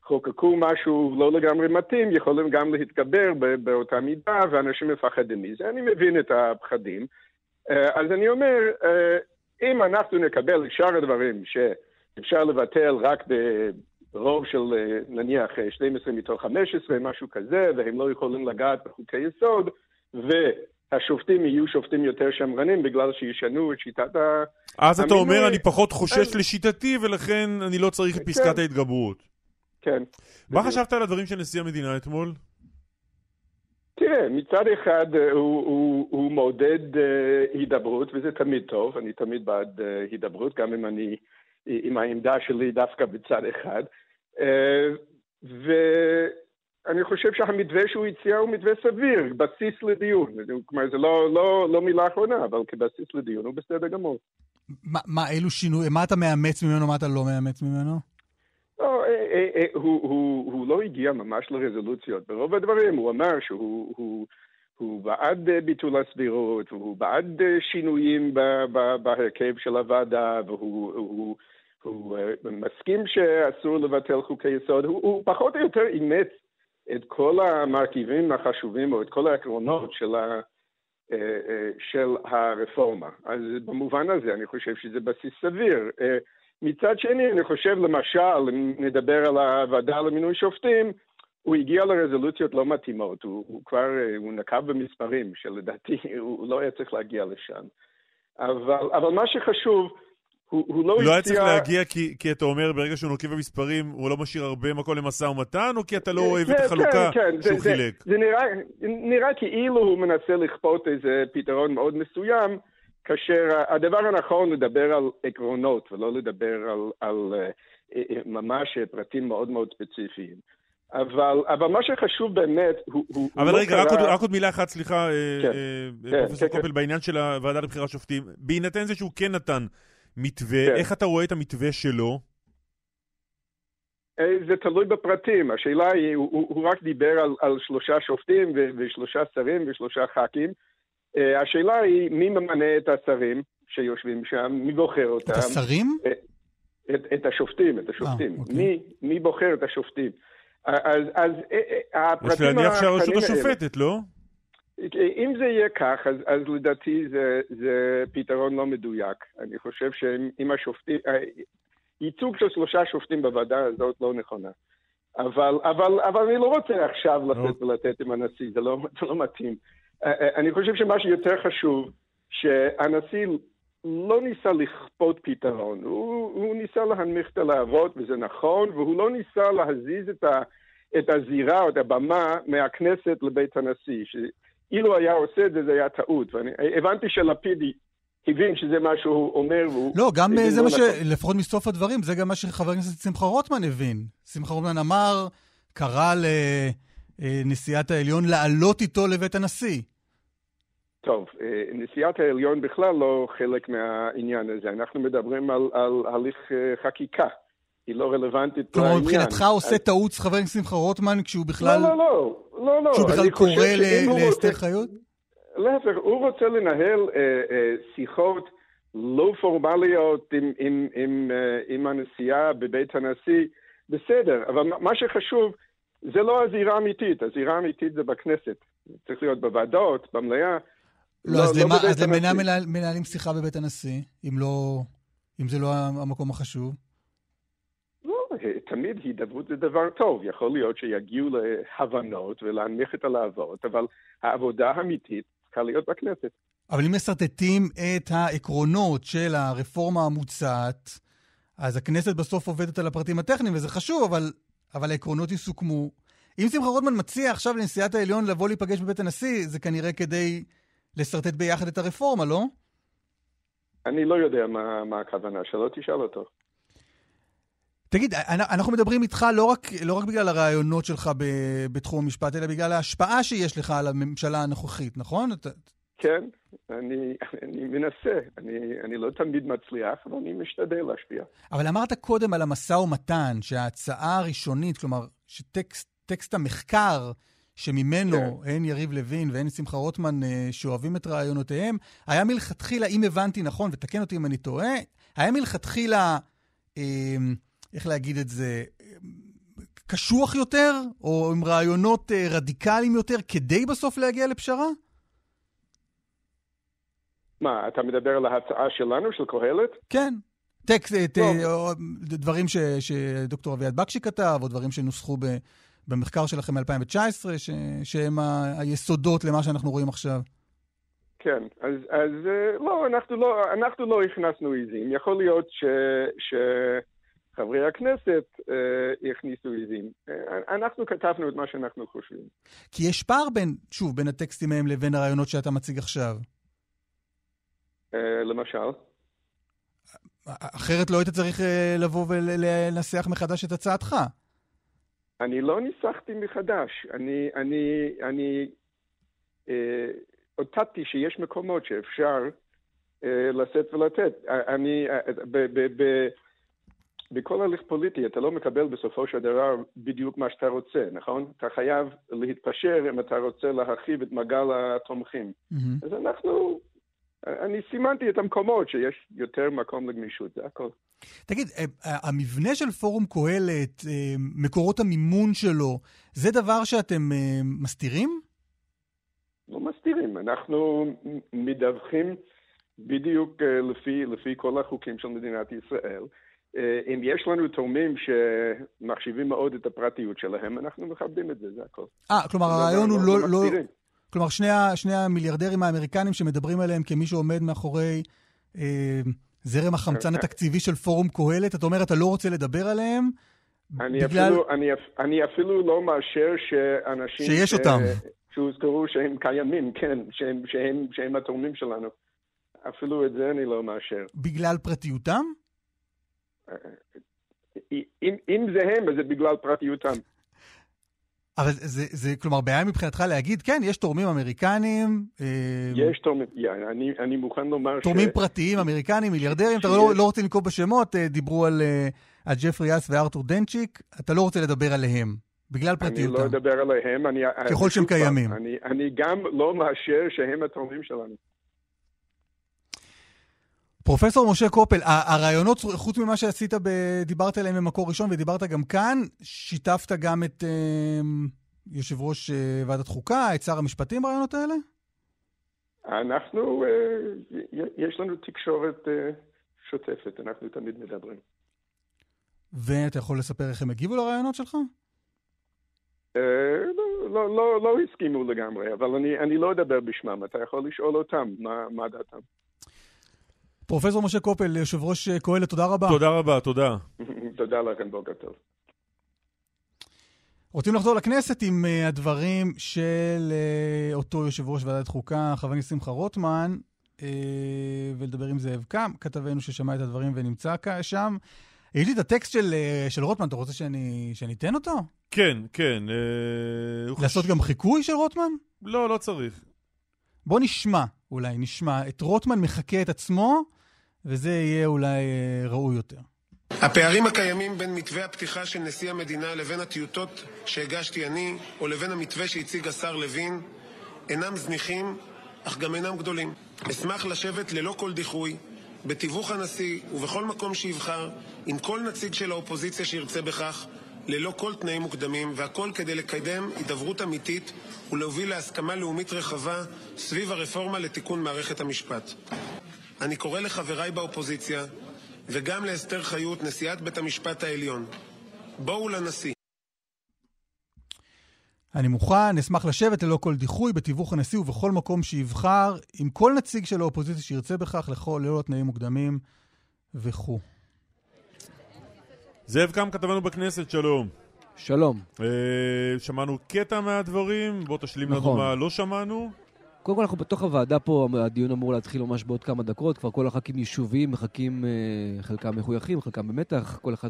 Speaker 11: חוקקו משהו לא לגמרי מתאים, יכולים גם להתגבר באותה מידה, ואנשים מפחדים מזה. אני מבין את הפחדים. אז אני אומר, אם אנחנו נקבל את שאר הדברים שאפשר לבטל רק רוב של אה, נניח 12 אה, מתוך 15, משהו כזה, והם לא יכולים לגעת בחוקי יסוד, והשופטים יהיו שופטים יותר שמרנים בגלל שישנו את שיטת ה...
Speaker 2: אז אתה אומר, אני פחות חושש לשיטתי, ולכן אני לא צריך את פסקת כן. ההתגברות.
Speaker 11: כן.
Speaker 2: מה חשבת על הדברים של נשיא המדינה אתמול?
Speaker 11: תראה, מצד אחד אה, הוא, הוא, הוא מעודד uh, הידברות, וזה תמיד טוב, אני תמיד בעד uh, הידברות, גם אם אני, עם העמדה שלי דווקא בצד אחד. אה, ואני חושב שהמתווה שהוא הציע הוא מתווה סביר, בסיס לדיון. כלומר, זה לא, לא, לא מילה אחרונה, אבל כבסיס לדיון הוא בסדר גמור.
Speaker 1: מה, מה אילו שינויים, מה אתה מאמץ ממנו, מה אתה לא מאמץ ממנו?
Speaker 11: לא, אה, אה, אה, הוא, הוא, הוא לא הגיע ממש לרזולוציות. ברוב הדברים הוא אמר שהוא הוא, הוא בעד ביטול הסבירות, הוא בעד שינויים בהרכב של הוועדה, והוא הוא, הוא מסכים שאסור לבטל חוקי יסוד, הוא, הוא פחות או יותר אימץ את כל המרכיבים החשובים או את כל העקרונות של, ה, uh, uh, של הרפורמה. אז במובן הזה אני חושב שזה בסיס סביר. Uh, מצד שני, אני חושב למשל, אם נדבר על הוועדה למינוי שופטים, הוא הגיע לרזולוציות לא מתאימות, הוא, הוא כבר, הוא נקב במספרים שלדעתי [laughs] הוא לא היה צריך להגיע לשם. אבל, אבל מה שחשוב, הוא, הוא לא,
Speaker 2: לא היה צריך להגיע כי, כי אתה אומר ברגע שהוא נוקב במספרים הוא לא משאיר הרבה מקום למשא ומתן, או כי אתה לא אוהב את החלוקה כן, כן, שהוא
Speaker 11: זה,
Speaker 2: חילק?
Speaker 11: זה, זה נראה, נראה כאילו הוא מנסה לכפות איזה פתרון מאוד מסוים, כאשר הדבר הנכון לדבר על עקרונות ולא לדבר על, על, על אה, אה, ממש פרטים מאוד מאוד ספציפיים. אבל, אבל מה שחשוב באמת הוא... הוא
Speaker 2: אבל
Speaker 11: לא
Speaker 2: רגע, רק
Speaker 11: קרה-
Speaker 2: עוד, רק עוד מילה אחת, סליחה, אה,
Speaker 11: כן.
Speaker 2: אה,
Speaker 11: כן,
Speaker 2: פרופסור
Speaker 11: כן,
Speaker 2: קופל, בעניין של הוועדה לבחירת שופטים. בהינתן זה שהוא כן נתן מתווה,
Speaker 11: כן.
Speaker 2: איך אתה רואה את המתווה שלו?
Speaker 11: אה, זה תלוי בפרטים. השאלה היא, הוא, הוא, רק דיבר על, על שלושה שופטים ו, ושלושה שרים ושלושה ח"כים. אה, השאלה היא, מי ממנה את השרים שיושבים שם? מי בוחר אותם?
Speaker 1: את השרים?
Speaker 11: את, את השופטים, את השופטים.
Speaker 1: אה, אוקיי.
Speaker 11: מי, מי בוחר את השופטים? אז, אז אה, אה,
Speaker 2: יש
Speaker 11: הפרטים
Speaker 2: להניח שהרשות השופטת, לא?
Speaker 11: אם זה יהיה כך, אז, אז לדעתי זה, זה פתרון לא מדויק. אני חושב שאם השופטים... אה, ייצוג של שלושה שופטים בוועדה הזאת לא נכונה. אבל, אבל, אבל אני לא רוצה עכשיו לשאת ולתת עם הנשיא, זה לא, זה לא מתאים. אה, אה, אני חושב שמה שיותר חשוב, שהנשיא לא ניסה לכפות פתרון, הוא, הוא ניסה להנמיך את הלהבות, וזה נכון, והוא לא ניסה להזיז את, ה, את הזירה או את הבמה מהכנסת לבית הנשיא. שאילו היה עושה את זה, זה היה טעות. ואני הבנתי שלפיד הבין שזה מה שהוא אומר, והוא...
Speaker 1: לא, גם
Speaker 11: הבין
Speaker 1: זה מה ש...
Speaker 11: נכון.
Speaker 1: לפחות מסוף הדברים, זה גם מה שחבר הכנסת שמחה רוטמן הבין. שמחה רוטמן אמר, קרא לנשיאת העליון לעלות איתו לבית הנשיא.
Speaker 11: טוב, אה, נשיאת העליון בכלל לא חלק מהעניין הזה. אנחנו מדברים על, על הליך אה, חקיקה. היא לא רלוונטית
Speaker 1: כלומר,
Speaker 11: לעניין.
Speaker 1: מבחינתך עושה טעות חבר הכנסת שמחה רוטמן כשהוא בכלל...
Speaker 11: לא, לא, לא. לא, לא.
Speaker 1: כשהוא בכלל קורא לאסתר חיות?
Speaker 11: להפך, הוא רוצה לנהל אה, אה, שיחות לא פורמליות עם, עם, עם, אה, עם הנשיאה בבית הנשיא, בסדר, אבל מה- שחשוב, זה לא הזירה האמיתית, הזירה האמיתית זה בכנסת. צריך להיות בוועדות, במליאה.
Speaker 1: לא, אז למה-
Speaker 11: בבית
Speaker 1: אז למה
Speaker 11: הנשיא.
Speaker 1: מנהל- מנהלים שיחה בבית הנשיא, אם לא... אם זה לא המקום החשוב?
Speaker 11: תמיד הידברות זה דבר טוב. יכול להיות שיגיעו להבנות ולהנמיך את הלהבות, אבל העבודה האמיתית צריכה להיות בכנסת.
Speaker 1: אבל אם מסרטטים את העקרונות של הרפורמה המוצעת, אז הכנסת בסוף עובדת על הפרטים הטכניים, וזה חשוב, אבל, אבל העקרונות יסוכמו. אם שמחה רוטמן מציע עכשיו לנשיאת העליון לבוא להיפגש בבית הנשיא, זה כנראה כדי לשרטט ביחד את הרפורמה, לא?
Speaker 11: אני לא יודע מה, מה הכוונה שלו, תשאל אותו.
Speaker 1: תגיד, אנ- אנחנו מדברים איתך לא רק, לא רק בגלל הרעיונות שלך ב- בתחום המשפט, אלא בגלל ההשפעה שיש לך על הממשלה הנוכחית, נכון? אתה,
Speaker 11: כן, אני, אני מנסה. אני, אני לא תמיד מצליח, אבל אני משתדל להשפיע.
Speaker 1: אבל אמרת קודם על המשא ומתן, שההצעה הראשונית, כלומר, שטקסט המחקר שממנו
Speaker 11: כן.
Speaker 1: הן יריב לוין והן שמחה רוטמן אה, שאוהבים את רעיונותיהם, היה מלכתחילה, אם הבנתי נכון, ותקן אותי אם אני טועה, היה מלכתחילה, אה, איך להגיד את זה, אה, קשוח יותר, או עם רעיונות אה, רדיקליים יותר, כדי בסוף להגיע לפשרה?
Speaker 11: מה, אתה מדבר על ההצעה שלנו, של קהלת?
Speaker 1: כן. טקסט, אה,
Speaker 11: לא.
Speaker 1: או, דברים ש- שדוקטור אביעד בקשי כתב, או דברים שנוסחו ב- במחקר שלכם מ-2019, שהם ה- היסודות למה שאנחנו רואים עכשיו.
Speaker 11: כן, אז, אז אה, לא, אנחנו לא, אנחנו לא הכנסנו עיזים. יכול להיות ש, שחברי הכנסת אה, הכניסו עיזים. אה, אנחנו כתבנו את מה שאנחנו חושבים.
Speaker 1: כי יש פער בין, שוב, בין הטקסטים ההם לבין הרעיונות שאתה מציג עכשיו.
Speaker 11: אה, למשל,
Speaker 1: אחרת לא היית צריך אה, לבוא ולנסח מחדש את הצעתך.
Speaker 11: אני לא ניסחתי מחדש. אני, אני, אני אה, אותתתי שיש מקומות שאפשר אה, לשאת ולתת. אה, אני, אה, ב, ב, ב, בכל הליך פוליטי אתה לא מקבל בסופו של דבר בדיוק מה שאתה רוצה, נכון? אתה חייב להתפשר אם אתה רוצה להרחיב את מעגל התומכים.
Speaker 1: מהמם.
Speaker 11: אז אנחנו, אני סימנתי את המקומות שיש יותר מקום לגמישות, זה הכל.
Speaker 1: תגיד, אה, המבנה של פורום קהלת, אה, מקורות המימון שלו, זה דבר שאתם אה, מסתירים?
Speaker 11: לא מסתירים, אנחנו מדווחים בדיוק אה, לפי, לפי כל החוקים של מדינת ישראל. אה, אם יש לנו תורמים שמחשיבים מאוד את הפרטיות שלהם, אנחנו מכבדים את זה, זה הכל.
Speaker 1: אה, כלומר,
Speaker 11: לא,
Speaker 1: הרעיון
Speaker 11: לא,
Speaker 1: הוא
Speaker 11: לא
Speaker 1: לא... לא...
Speaker 11: מסתירים.
Speaker 1: כלומר, שני, ה- שני המיליארדרים האמריקנים שמדברים עליהם כמי שעומד מאחורי אה, זרם החמצן
Speaker 11: אה,
Speaker 1: התקציבי של פורום קהלת, אתה אומר, אתה לא רוצה לדבר עליהם?
Speaker 11: אני,
Speaker 1: בגלל-
Speaker 11: אפילו, אני, אני אפילו לא מאשר שאנשים...
Speaker 1: שיש
Speaker 11: ש-
Speaker 1: אותם.
Speaker 11: שהוזכרו שהם קיימים, כן, שהם, שהם, שהם התורמים שלנו. אפילו את זה אני לא מאשר.
Speaker 1: בגלל פרטיותם?
Speaker 11: אם, אם זה הם, אז זה בגלל פרטיותם.
Speaker 1: אבל זה, זה, כלומר, בעיה מבחינתך להגיד, כן, יש תורמים אמריקנים.
Speaker 11: אה, יש תורמים, yeah, אני, אני מוכן לומר
Speaker 1: ש... תורמים פרטיים, אמריקנים, מיליארדרים, אתה לא, לא רוצה לנקוב בשמות, אה, דיברו על, אה, על ג'פרי אס וארתור דנצ'יק, אתה לא רוצה לדבר עליהם. בגלל פרטיותם.
Speaker 11: אני לא אדבר עליהם. אני,
Speaker 1: ככל שהם קיימים.
Speaker 11: אני, אני גם לא מאשר שהם התורמים שלנו.
Speaker 1: פרופסור משה קופל, הרעיונות, חוץ ממה שעשית, דיברת עליהם במקור ראשון ודיברת גם כאן, שיתפת גם את אה, יושב ראש אה, ועדת חוקה, את שר המשפטים ברעיונות האלה?
Speaker 11: אנחנו, אה, יש לנו תקשורת אה, שוטפת, אנחנו תמיד מדברים.
Speaker 1: ואתה יכול לספר איך הם הגיבו לרעיונות שלך?
Speaker 11: לא, לא, לא, לא הסכימו לגמרי, אבל אני, אני לא אדבר בשמם, אתה יכול לשאול אותם מה, מה דעתם.
Speaker 1: פרופסור משה קופל, יושב ראש אה, קהלת, תודה רבה.
Speaker 2: תודה רבה, תודה. [laughs]
Speaker 11: תודה לכם, בוקר טוב.
Speaker 1: רוצים לחזור לכנסת עם uh, הדברים של uh, אותו יושב ראש ועדת חוקה, חבר הכנסת שמחה רוטמן, uh, ולדבר עם זאב קם, כתבנו ששמע את הדברים ונמצא שם. יש לי את הטקסט של, uh, של רוטמן, אתה רוצה שאני, שאני אתן אותו?
Speaker 2: כן, כן.
Speaker 1: Uh, לעשות חש... גם חיקוי של רוטמן?
Speaker 2: לא, לא צריך.
Speaker 1: בוא נשמע, אולי נשמע, את רוטמן מחקה את עצמו, וזה יהיה אולי אה, ראוי יותר.
Speaker 9: הפערים הקיימים בין מתווה הפתיחה של נשיא המדינה לבין הטיוטות שהגשתי אני, או לבין המתווה שהציג השר לוין, אינם זניחים, אך גם אינם גדולים. אשמח לשבת ללא כל דיחוי, בתיווך הנשיא ובכל מקום שיבחר, עם כל נציג של האופוזיציה שירצה בכך, ללא כל תנאים מוקדמים, והכל כדי לקדם הידברות אמיתית ולהוביל להסכמה לאומית רחבה סביב הרפורמה לתיקון מערכת המשפט. אני קורא לחבריי באופוזיציה, וגם לאסתר חיות, נשיאת בית המשפט העליון, בואו לנשיא.
Speaker 1: אני מוכן, אשמח לשבת ללא כל דיחוי בתיווך הנשיא ובכל מקום שיבחר, עם כל נציג של האופוזיציה שירצה בכך, לכל, ללא תנאים מוקדמים וכו'.
Speaker 2: זאב קם כתבנו בכנסת, שלום.
Speaker 4: שלום.
Speaker 2: אה, שמענו קטע מהדברים, בוא תשלים נכון. לנו מה לא שמענו.
Speaker 4: קודם כל אנחנו בתוך הוועדה פה, הדיון אמור להתחיל ממש בעוד כמה דקות, כבר כל הח"כים יישוביים מחכים, אה, חלקם מחויכים, חלקם במתח, כל אחד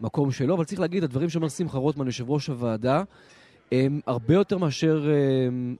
Speaker 4: והמקום שלו, אבל צריך להגיד, הדברים שאומר שמחה רוטמן, יושב ראש הוועדה, הם הרבה יותר מאשר אה,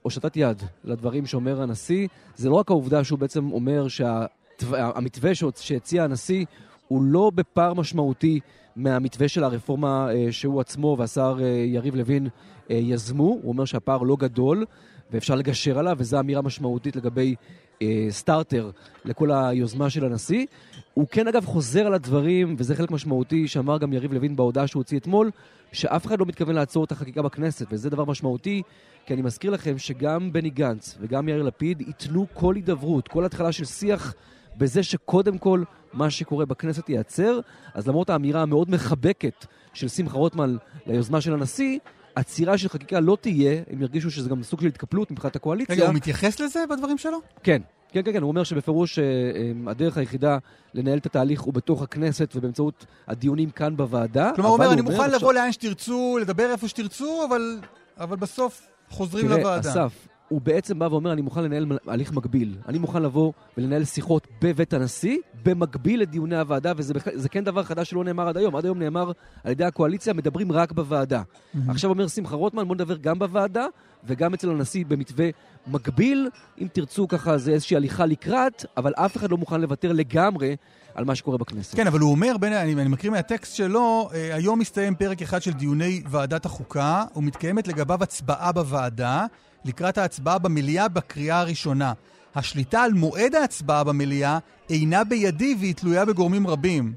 Speaker 4: הושטת יד לדברים שאומר הנשיא. זה לא רק העובדה שהוא בעצם אומר שהמתווה שהציע הנשיא הוא לא בפער משמעותי מהמתווה של הרפורמה אה, שהוא עצמו והשר יריב לוין יזמו, הוא אומר שהפער לא גדול. ואפשר לגשר עליו, וזו אמירה משמעותית לגבי אה, סטארטר לכל היוזמה של הנשיא. הוא כן אגב חוזר על הדברים, וזה חלק משמעותי שאמר גם יריב לוין בהודעה שהוא הוציא אתמול, שאף אחד לא מתכוון לעצור את החקיקה בכנסת, וזה דבר משמעותי, כי אני מזכיר לכם שגם בני גנץ וגם יאיר לפיד ייתנו כל הידברות, כל התחלה של שיח בזה שקודם כל מה שקורה בכנסת ייעצר. אז למרות האמירה המאוד מחבקת של שמחה רוטמן ליוזמה של הנשיא, עצירה של חקיקה לא תהיה, הם ירגישו שזה גם סוג של התקפלות מבחינת הקואליציה.
Speaker 1: רגע, הוא מתייחס לזה בדברים שלו?
Speaker 4: כן. כן, כן, כן, הוא אומר שבפירוש אה, אה, הדרך היחידה לנהל את התהליך הוא בתוך הכנסת ובאמצעות הדיונים כאן בוועדה.
Speaker 1: כלומר, הוא אומר, אני מוכן לבוא לאן שתרצו, לדבר איפה שתרצו, אבל, אבל בסוף חוזרים
Speaker 4: תראה,
Speaker 1: לוועדה.
Speaker 4: תראה, אסף, הוא בעצם בא ואומר, אני מוכן לנהל הליך מקביל. אני מוכן לבוא ולנהל שיחות בבית הנשיא, במקביל לדיוני הוועדה, וזה כן דבר חדש שלא נאמר עד היום. עד היום נאמר על ידי הקואליציה, מדברים רק בוועדה. Mm-hmm. עכשיו אומר שמחה רוטמן, בוא נדבר גם בוועדה, וגם אצל הנשיא במתווה מקביל. אם תרצו ככה, זה איזושהי הליכה לקראת, אבל אף אחד לא מוכן לוותר לגמרי על מה שקורה בכנסת.
Speaker 1: כן, אבל הוא אומר, בין, אני, אני מקריא מהטקסט שלו, אה, היום מסתיים פרק אחד של דיוני ועדת החוקה, ומתקיימת לגביו הצבעה בוועדה. לקראת ההצבעה במליאה בקריאה הראשונה. השליטה על מועד ההצבעה במליאה אינה בידי והיא תלויה בגורמים רבים.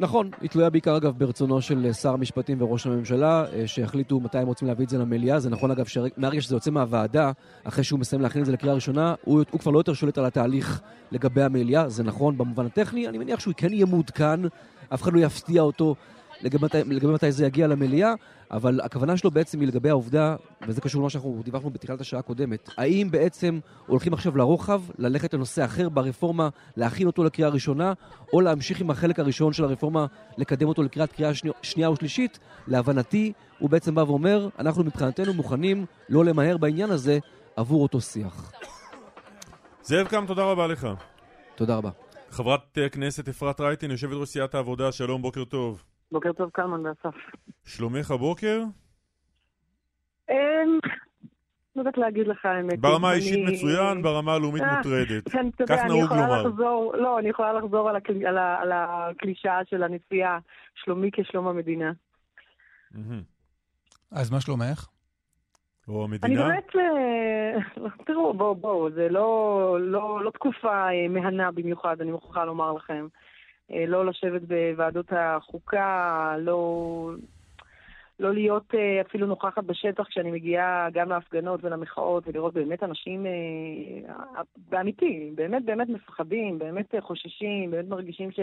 Speaker 4: נכון, היא תלויה בעיקר אגב ברצונו של שר המשפטים וראש הממשלה, אה, שהחליטו מתי הם רוצים להביא את זה למליאה. זה נכון אגב שמהרגע שזה יוצא מהוועדה, אחרי שהוא מסיים להכין את זה לקריאה ראשונה, הוא, הוא כבר לא יותר שולט על התהליך לגבי המליאה, זה נכון במובן הטכני, אני מניח שהוא כן יהיה מעודכן, אף אחד לא יפתיע אותו לגבי לגבי מתי זה יגיע למליאה, אבל הכוונה שלו בעצם היא לגבי העובדה, וזה קשור למה שאנחנו דיווחנו בתחילת השעה הקודמת, האם בעצם הולכים עכשיו לרוחב, ללכת לנושא אחר ברפורמה, להכין אותו לקריאה ראשונה, או להמשיך עם החלק הראשון של הרפורמה, לקדם אותו לקריאת קריאה שני, שנייה ושלישית? להבנתי, הוא בעצם בא ואומר, אנחנו מבחינתנו מוכנים לא למהר בעניין הזה עבור אותו שיח.
Speaker 2: זאב קם, תודה רבה לך.
Speaker 4: תודה רבה.
Speaker 2: חברת הכנסת אפרת רייטין, יושבת ראש סיעת העבודה, שלום, בוקר טוב.
Speaker 10: בוקר טוב, קלמן ואסף.
Speaker 2: שלומך הבוקר?
Speaker 10: לא יודעת להגיד לך האמת.
Speaker 2: ברמה
Speaker 10: אני-
Speaker 2: האישית מצוין, ברמה הלאומית
Speaker 10: אה,
Speaker 2: מוטרדת. כך
Speaker 10: אני
Speaker 2: נהוג לומר.
Speaker 10: לא, אני יכולה לחזור על, הקלישאה של הנשיאה, שלומי כשלום המדינה.
Speaker 1: אז מה שלומך?
Speaker 2: או
Speaker 10: אני
Speaker 2: המדינה?
Speaker 10: באמת, אה, [laughs] תראו, בואו, בואו, זה לא, לא, לא תקופה אה, מהנה במיוחד, אני מוכרחה לומר לכם. אה, לא לשבת בוועדות החוקה, לא, לא להיות אה, אפילו נוכחת בשטח כשאני מגיעה גם להפגנות ולמחאות, ולראות באמת אנשים, אה, באמיתי, באמת באמת מפחדים, באמת אה, חוששים, באמת מרגישים ש...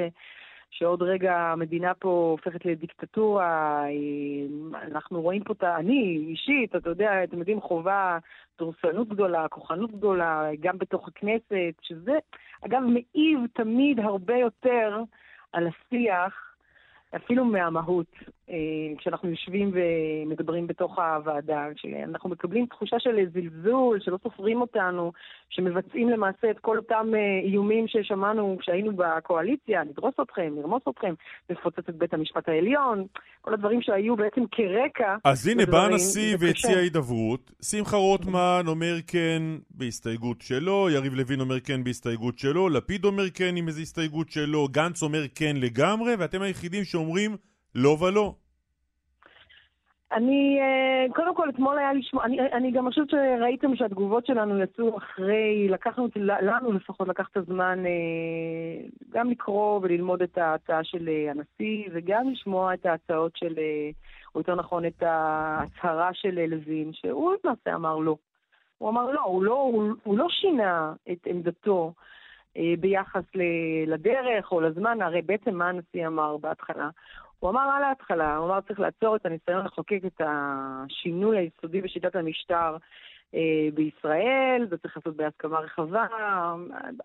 Speaker 10: שעוד רגע המדינה פה הופכת לדיקטטורה, אה, אנחנו רואים פה את ה... אני אישית, אתה יודע, אתם יודעים, חובה דורסנות גדולה, כוחנות גדולה, גם בתוך הכנסת, שזה, אגב, מעיב תמיד הרבה יותר על השיח, אפילו מהמהות, אה, כשאנחנו יושבים ומדברים בתוך הוועדה, שאנחנו מקבלים תחושה של זלזול, שלא סופרים אותנו, שמבצעים למעשה את כל אותם אה, איומים ששמענו כשהיינו בקואליציה, נדרוס אתכם, נרמוס אתכם, נפוצץ את בית המשפט העליון, כל הדברים שהיו בעצם כרקע.
Speaker 2: אז הנה, בא הנשיא והציע. הידברות, שמחה רוטמן אומר כן בהסתייגות שלו, יריב לוין אומר כן בהסתייגות שלו, לפיד אומר כן עם איזו הסתייגות שלו, גנץ אומר כן לגמרי, ואתם היחידים שאומרים לא ולא.
Speaker 10: אני, אה, קודם כל, אתמול היה לשמוע, אני, אני גם חושבת שראיתם שהתגובות שלנו יצאו אחרי, לקחנו, לנו לפחות לקח את הזמן אה, גם לקרוא וללמוד את ההצעה של אה, הנשיא, וגם לשמוע את ההצעות של, או יותר נכון, את ההצהרה של לוין, שהוא למעשה אמר לא. הוא אמר לא, הוא לא, הוא, הוא לא שינה את עמדתו ביחס ל- לדרך או לזמן, הרי בעצם מה הנשיא אמר בהתחלה? הוא אמר על ההתחלה, הוא אמר צריך לעצור את הניסיון לחוקק את השינוי היסודי בשיטת המשטר אה, בישראל, זה צריך לעשות בהסכמה רחבה.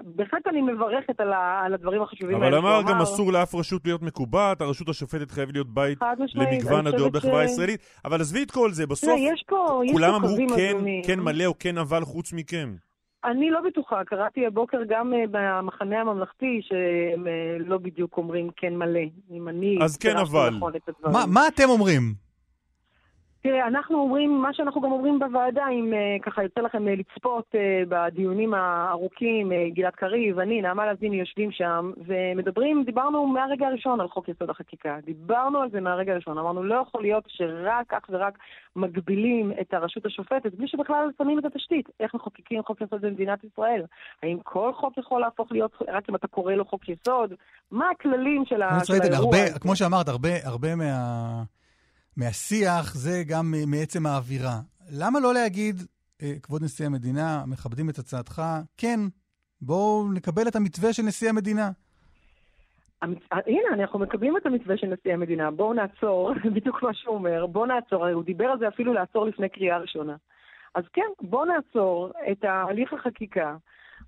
Speaker 10: בהחלט אני מברכת על, ה, על הדברים החשובים
Speaker 2: אבל
Speaker 10: האלה
Speaker 2: אמר
Speaker 10: שהוא
Speaker 2: גם אסור לאף רשות להיות מקובעת, הרשות השופטת חייבת להיות בית למגוון הדעות בחברה הישראלית. אבל עזבי את כל זה, בסוף כולם אמרו כן. כן מלא או כן אבל חוץ מכם.
Speaker 10: אני לא בטוחה, קראתי הבוקר גם אה, במחנה הממלכתי שהם אה, לא בדיוק אומרים כן מלא, אם אני...
Speaker 2: אז כן, אבל.
Speaker 10: נכון.
Speaker 1: מה, מה אתם אומרים?
Speaker 10: תראה, אנחנו אומרים, מה שאנחנו גם אומרים בוועדה, אם uh, ככה יוצא לכם uh, לצפות uh, בדיונים הארוכים, uh, גלעד קריב, אני, נעמה לזיני יושבים שם, ומדברים, דיברנו מהרגע הראשון על חוק יסוד החקיקה. דיברנו על זה מהרגע הראשון. אמרנו, לא יכול להיות שרק, אך ורק מגבילים את הרשות השופטת, בלי שבכלל שמים את התשתית. איך מחוקקים חוק יסוד במדינת ישראל? האם כל חוק יכול להפוך להיות, רק אם אתה קורא לו חוק יסוד? מה הכללים של, ה, של האירוע?
Speaker 1: הרבה? כמו שאמרת, הרבה, הרבה מה, מהשיח זה גם מעצם האווירה. למה לא להגיד, אה, כבוד נשיא המדינה, מכבדים את הצעתך, כן, בואו נקבל את המתווה של נשיא המדינה.
Speaker 10: המצ- הנה, אנחנו מקבלים את המתווה של נשיא המדינה, בואו נעצור, [laughs] בדיוק מה שהוא אומר, בואו נעצור, הוא דיבר על זה אפילו לעצור לפני קריאה ראשונה. אז כן, בואו נעצור את הליך החקיקה,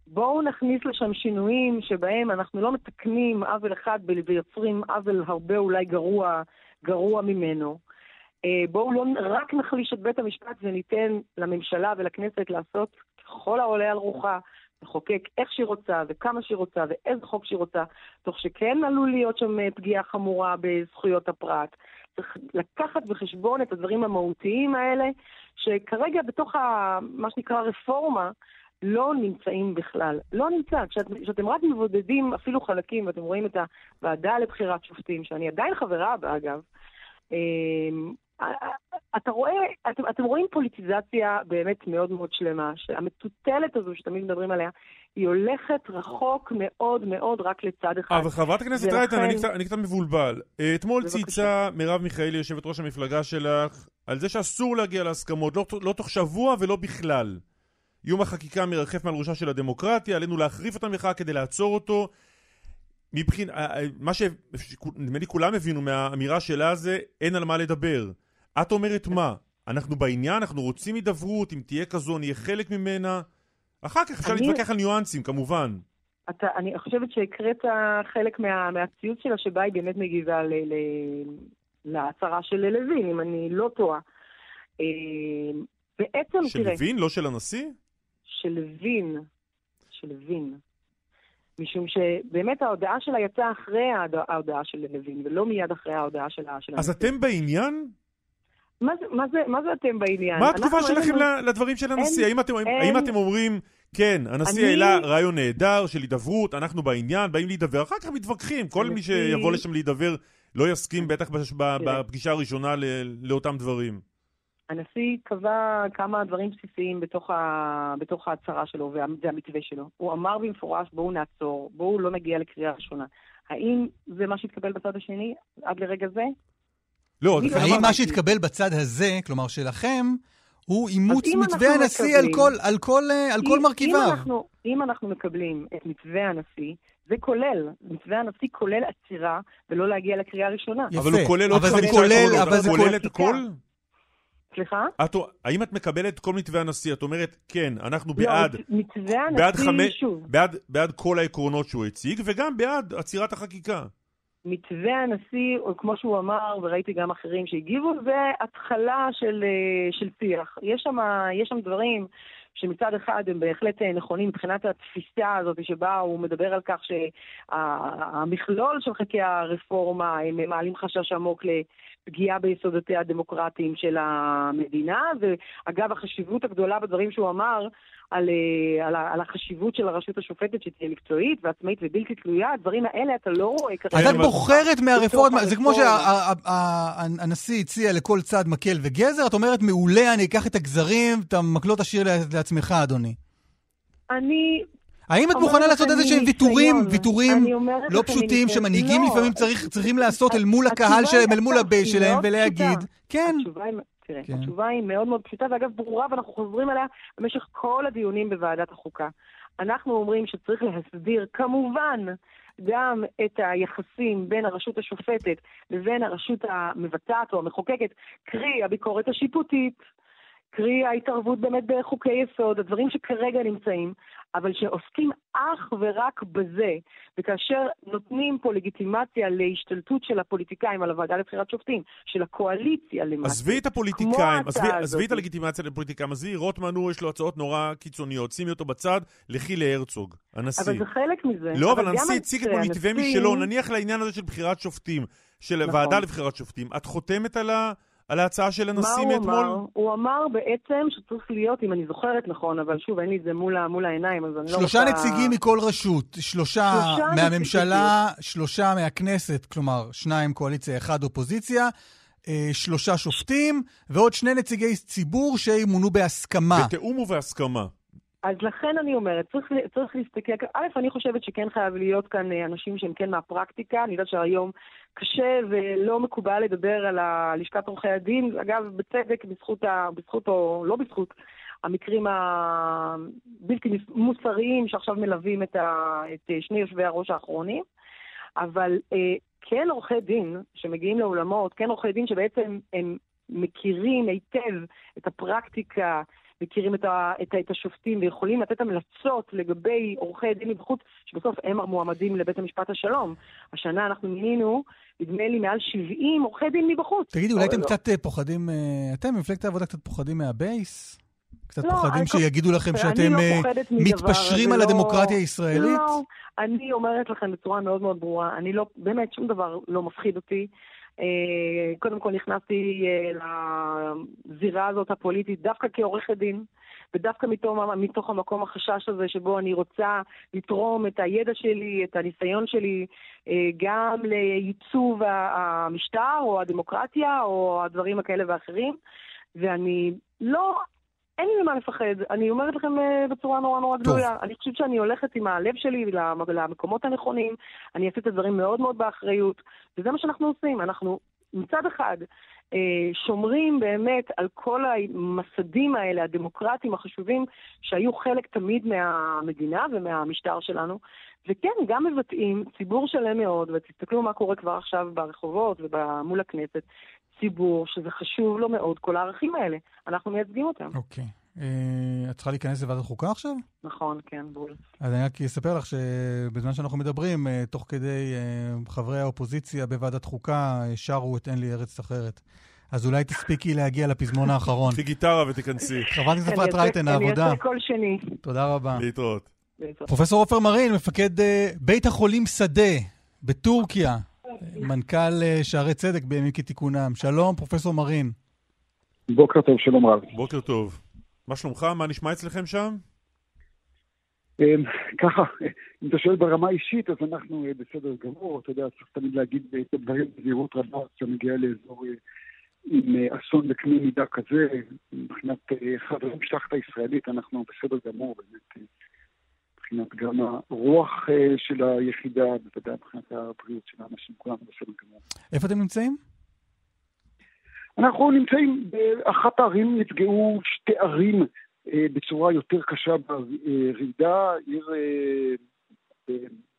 Speaker 10: בואו נכניס לשם שינויים שבהם אנחנו לא מתקנים עוול אחד ויוצרים עוול הרבה אולי גרוע, גרוע ממנו. אה, בואו לא רק נחליש את בית המשפט וניתן לממשלה ולכנסת לעשות ככל העולה על רוחה, לחוקק איך שהיא רוצה וכמה שהיא רוצה ואיזה חוק שהיא רוצה, תוך שכן עלול להיות שם אה, פגיעה חמורה בזכויות הפרט. צריך לקחת בחשבון את הדברים המהותיים האלה, שכרגע בתוך ה, מה שנקרא רפורמה, לא נמצאים בכלל. לא נמצא. כשאת, כשאתם רק מבודדים אפילו חלקים, ואתם רואים את הוועדה לבחירת שופטים, שאני עדיין חברה בה אגב, אמ, אתה רואה, אתם, אתם רואים פוליטיזציה באמת מאוד מאוד שלמה, שהמטוטלת הזו שתמיד מדברים עליה, היא הולכת רחוק מאוד מאוד רק לצד אחד.
Speaker 2: אבל חברת הכנסת
Speaker 10: ולכן-
Speaker 2: רייטן, אני קצת- אני קצת מבולבל. אה, אתמול. צייצה מרב מיכאלי, יושבת ראש המפלגה שלך, על זה שאסור להגיע להסכמות, לא- לא תוך שבוע ולא בכלל. איום החקיקה מרחף מעל ראשה של הדמוקרטיה, עלינו להחריף את המחאה כדי לעצור אותו. מבחין... אה, אה, מה שנדמה לי כולם הבינו מהאמירה שלה זה, אין על מה לדבר. את אומרת מה? אנחנו בעניין, אנחנו רוצים הידברות, אם תהיה כזו, נהיה חלק ממנה. אחר כך אפשר
Speaker 10: אני-
Speaker 2: להתווכח על ניואנסים, כמובן.
Speaker 10: אתה, אני חושבת שהקראת חלק מה, מהציוץ שלה, שבה היא באמת מגיבה ל, ל, להצהרה של לוין, אם אני לא טועה. אה, בעצם,
Speaker 2: של
Speaker 10: תראה,
Speaker 2: לוין, לא של הנשיא?
Speaker 10: של לוין, של לוין. משום שבאמת ההודעה שלה יצאה אחרי ההודעה, של לוין, ולא מיד אחרי ההודעה של ה- של
Speaker 2: אז
Speaker 10: הנשיא.
Speaker 2: אתם בעניין?
Speaker 10: מה זה, מה זה, מה זה אתם בעניין?
Speaker 2: מה התגובה שלכם
Speaker 10: לנו-
Speaker 2: לדברים של הנשיא?
Speaker 10: אין-
Speaker 2: האם אתם-
Speaker 10: אין-
Speaker 2: האם אתם אומרים, כן, הנשיא
Speaker 10: אני-
Speaker 2: העלה רעיון נהדר של הידברות, אנחנו בעניין, באים להידבר, אחר כך מתווכחים. כל מי שיבוא לשם להידבר לא יסכים בטח בש-
Speaker 10: תראה.
Speaker 2: בפגישה הראשונה ל- לאותם דברים.
Speaker 10: הנשיא קבע כמה דברים בסיסיים בתוך, ה... בתוך ההצהרה שלו וזה המתווה שלו. הוא אמר במפורש, בואו נעצור, בואו לא נגיע לקריאה ראשונה. האם זה מה שהתקבל בצד השני עד לרגע זה?
Speaker 2: לא,
Speaker 10: לא
Speaker 1: האם מה שהתקבל בצד הזה, כלומר שלכם, הוא אימוץ
Speaker 10: אם
Speaker 1: מתווה הנשיא על
Speaker 10: מקבלים-
Speaker 1: כל, על כל, אה, על כל
Speaker 10: אם-
Speaker 1: מרכיביו?
Speaker 10: אם אנחנו, אם אנחנו מקבלים את מתווה הנשיא, זה כולל, מתווה הנשיא כולל עצירה ולא להגיע לקריאה ראשונה.
Speaker 1: יפה,
Speaker 2: אבל הוא כולל עוד
Speaker 1: אבל זה
Speaker 2: חמישה עקרונות.
Speaker 1: אבל זה
Speaker 2: כולל את הכל?
Speaker 10: סליחה?
Speaker 2: את- האם את מקבלת את כל מתווה הנשיא? את אומרת, כן, אנחנו
Speaker 10: לא,
Speaker 2: בעד,
Speaker 10: את מתווה
Speaker 2: בעד
Speaker 10: הנשיא,
Speaker 2: חמש-
Speaker 10: שוב,
Speaker 2: בעד- בעד כל העקרונות שהוא הציג, וגם בעד עצירת החקיקה.
Speaker 10: מתווה הנשיא, או כמו שהוא אמר, וראיתי גם אחרים שהגיבו, זה התחלה של, אה, של שיח. יש שם, יש שם דברים שמצד אחד הם בהחלט אה, נכונים מבחינת התפיסה הזאת שבה הוא מדבר על כך שהמכלול של חלקי הרפורמה הם מעלים חשש עמוק לפגיעה ביסודותיה הדמוקרטיים של המדינה, ואגב החשיבות הגדולה בדברים שהוא אמר על, אה, על, על החשיבות של הרשות השופטת שתהיה מקצועית ועצמאית ובלתי תלויה, הדברים האלה אתה לא רואה כרגע.
Speaker 1: אז את בוחרת מהרפורמה, זה כמו. שהנשיא הציע לכל צד מקל וגזר, את אומרת, מעולה, אני אקח את הגזרים, את המקלות תשאיר לעצמך, אדוני.
Speaker 10: אני
Speaker 1: האם את מוכנה לעשות איזה שהם ויתורים. ויתורים לא פשוטים. שמנהיגים
Speaker 10: לא.
Speaker 1: לפעמים צריך- צריכים לעשות אל מול הקהל שלהם, אל מול הבייס שלהם, ולהגיד. כן,
Speaker 10: תראה,
Speaker 1: כן.
Speaker 10: התשובה היא מאוד מאוד פשוטה, ואגב ברורה, ואנחנו חוזרים עליה במשך כל הדיונים בוועדת החוקה. אנחנו אומרים שצריך להסדיר, כמובן, גם את היחסים בין הרשות השופטת לבין הרשות המבצעת או המחוקקת, קרי הביקורת השיפוטית, קרי ההתערבות באמת בחוקי יסוד, הדברים שכרגע נמצאים, אבל שעוסקים אך ורק בזה, וכאשר נותנים פה לגיטימציה להשתלטות של הפוליטיקאים על הוועדה לבחירת שופטים, של הקואליציה למעשה.
Speaker 2: עזבי את הפוליטיקאים, עזבי, את הלגיטימציה לפוליטיקאים, עזבי, רוטמן הוא, יש לו הצעות נורא קיצוניות, שימי אותו בצד, לכי להרצוג, הנשיא.
Speaker 10: אבל זה חלק מזה.
Speaker 2: לא, אבל הנשיא הציג את המתווה משלו, נניח לעניין הזה של בחירת שופטים, של
Speaker 10: נכון.
Speaker 2: הוועדה לבחירת שופטים, את חותמת על ה- על ההצעה של הנשיא
Speaker 10: מה הוא
Speaker 2: מאתמול?
Speaker 10: אמר? הוא אמר בעצם שצריך להיות, אם אני זוכרת נכון, אבל שוב, אין לי את זה מול, מול העיניים, אז אני לא
Speaker 1: שלושה
Speaker 10: רוצה...
Speaker 1: נציגים מכל רשות, שלושה
Speaker 10: שלושה
Speaker 1: מהממשלה, שלושה מהכנסת, כלומר, שניים קואליציה, אחד אופוזיציה, אה, שלושה שופטים, ועוד שני נציגי ציבור שימונו בהסכמה.
Speaker 2: בתיאום ובהסכמה.
Speaker 10: אז לכן אני אומרת, צריך, צריך להסתכל, א', אני חושבת שכן חייב להיות כאן אה, אנשים שהם כן מהפרקטיקה, אני יודעת שהיום קשה ולא מקובל לדבר על לשכת עורכי הדין, אגב, בצדק, בזכות, ה, בזכות או לא בזכות, המקרים הבלתי מוסריים שעכשיו מלווים את, ה, את שני יושבי הראש האחרונים, אבל אה, כן עורכי דין שמגיעים לאולמות, כן עורכי דין שבעצם הם מכירים היטב את הפרקטיקה, מכירים את, ה, את, את השופטים ויכולים לתת המלצות לגבי עורכי דין מבחוץ, שבסוף הם המועמדים לבית המשפט השלום. השנה אנחנו מינינו, נדמה לי, מעל 70 עורכי דין מבחוץ.
Speaker 1: תגידי, אולי אתם
Speaker 10: לא.
Speaker 1: קצת אה, פוחדים, אה, אתם, מפלגת העבודה, קצת פוחדים מהבייס? קצת
Speaker 10: לא,
Speaker 1: פוחדים שיגידו לכם שאתם
Speaker 10: לא
Speaker 1: אה, מתפשרים
Speaker 10: זה
Speaker 1: על
Speaker 10: לא-
Speaker 1: הדמוקרטיה הישראלית?
Speaker 10: לא, אני אומרת לכם בצורה מאוד מאוד ברורה, אני לא, באמת, שום דבר לא מפחיד אותי. אה, קודם כל נכנסתי אה, לזירה הזאת הפוליטית דווקא כעורכת דין, ודווקא מתוך, מתוך המקום החשש הזה שבו אני רוצה לתרום את הידע שלי, את הניסיון שלי, אה, גם לעיצוב ה- המשטר או הדמוקרטיה או הדברים הכאלה ואחרים. ואני לא, אין לי ממה לפחד. אני אומרת לכם אה, בצורה נורא נורא גלויה. אני חושבת שאני הולכת עם הלב שלי למ- למקומות הנכונים, אני אעשה את הדברים מאוד מאוד באחריות, וזה מה שאנחנו עושים. אנחנו מצד אחד אה, שומרים באמת על כל המסדים האלה, הדמוקרטיים החשובים, שהיו חלק תמיד מהמדינה ומהמשטר שלנו, וכן, גם מבטאים ציבור שלם מאוד, ותסתכלו מה קורה כבר עכשיו ברחובות ומול הכנסת, ציבור שזה חשוב לו מאוד, כל הערכים האלה. אנחנו מייצגים אותם.
Speaker 1: אוקיי. אה, את צריכה להיכנס לוועדת חוקה עכשיו?
Speaker 10: נכון, כן, בול.
Speaker 1: אז אני רק אספר לך שבזמן שאנחנו מדברים, אה, תוך כדי אה, חברי האופוזיציה בוועדת חוקה שרו את אין לי ארץ אחרת. אז אולי תספיקי להגיע לפזמון האחרון. [laughs]
Speaker 2: קחי גיטרה ותיכנסי.
Speaker 1: חברת הכנסת אפרת רייטן, העבודה.
Speaker 10: אני אעשה כל שני.
Speaker 1: תודה רבה.
Speaker 2: להתראות.
Speaker 1: פרופסור עופר מרין, מפקד בית החולים שדה בטורקיה, מנכ"ל אה, שערי צדק בימים כתיקונם. שלום, פרופסור מרין.
Speaker 12: בוקר טוב, שלום רב.
Speaker 2: בוקר טוב. מה שלומך? מה נשמע אצלכם שם?
Speaker 12: אמ, ככה, אם אתה שואל ברמה האישית, אז אנחנו אה, בסדר גמור. אתה יודע, צריך תמיד להגיד את הדברים בזהירות רבה, כשאתה מגיע לאזור אה, עם אה, אסון בקנה מידה כזה. מבחינת חברים משלחת הישראלית, אנחנו בסדר גמור, באמת. מבחינת גם הרוח של היחידה, בוודאי מבחינת הבריאות של האנשים, כולנו בסדר גמור.
Speaker 1: איפה אתם נמצאים?
Speaker 12: אנחנו נמצאים באחת הערים, נפגעו שתי ערים אה, בצורה יותר קשה ברעידה, עיר, אה,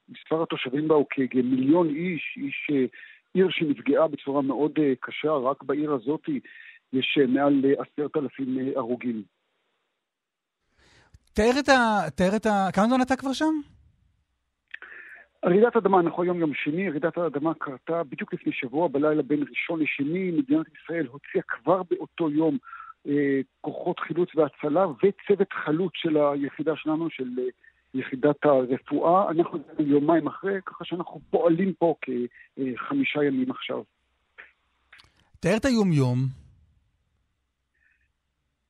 Speaker 12: מספר התושבים בה הוא כמיליון איש, איש, אה, עיר שנפגעה בצורה מאוד קשה, רק בעיר הזאת יש מעל עשרת אלפים הרוגים.
Speaker 1: תאר את ה... תאר את ה... כמה זמן אתה כבר שם?
Speaker 12: רעידת אדמה, אנחנו היום יום שני, רעידת האדמה קרתה בדיוק לפני שבוע, בלילה בין ראשון לשני, מדינת ישראל הוציאה כבר באותו יום אה, כוחות חילוץ והצלה וצוות חלוץ של היחידה שלנו, של אה, יחידת הרפואה. אנחנו יומיים אחרי, ככה שאנחנו פועלים פה כחמישה ימים עכשיו.
Speaker 1: תאר את היומיום.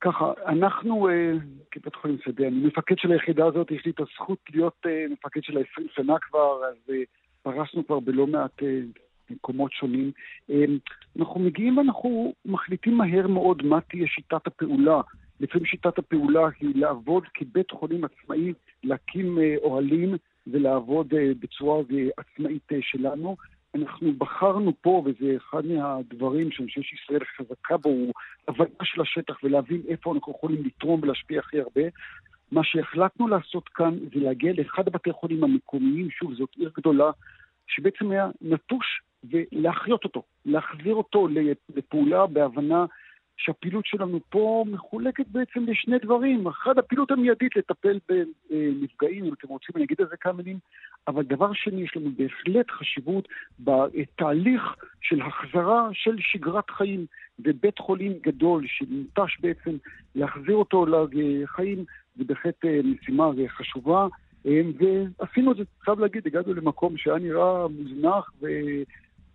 Speaker 12: ככה, אנחנו אה, כבית חולים שדה, אני מפקד של היחידה הזאת, יש לי את הזכות להיות מפקד של ה-20 שנה כבר, אז פרסנו כבר בלא מעט במקומות שונים. אנחנו מגיעים ואנחנו מחליטים מהר מאוד מה תהיה שיטת הפעולה. לפעמים שיטת הפעולה היא לעבוד כבית חולים עצמאי, להקים אה, אוהלים ולעבוד אה, בצורה אה, עצמאית שלנו. אנחנו בחרנו פה, וזה אחד מהדברים שאני חושב שישראל חזקה בו, הוא הבנה של השטח ולהבין איפה אנחנו יכולים לתרום ולהשפיע הכי הרבה. מה שהחלטנו לעשות כאן זה להגיע לאחד הבתי חולים המקומיים, שוב, זאת עיר גדולה, שבעצם היה נטוש ולהחיות אותו, להחזיר אותו לפעולה בהבנה שהפעילות שלנו פה מחולקת בעצם לשני דברים. אחד, הפעילות המיידית לטפל בנפגעים, אם אתם רוצים, אני אגיד על זה כמה מילים, אבל דבר שני, יש לנו בהחלט חשיבות בתהליך של החזרה של שגרת חיים בבית חולים גדול שננטש בעצם, להחזיר אותו לחיים, זה בהחלט אה, משימה חשובה. אה, ועשינו את זה, חייב להגיד, הגענו למקום שהיה נראה מוזנח ו...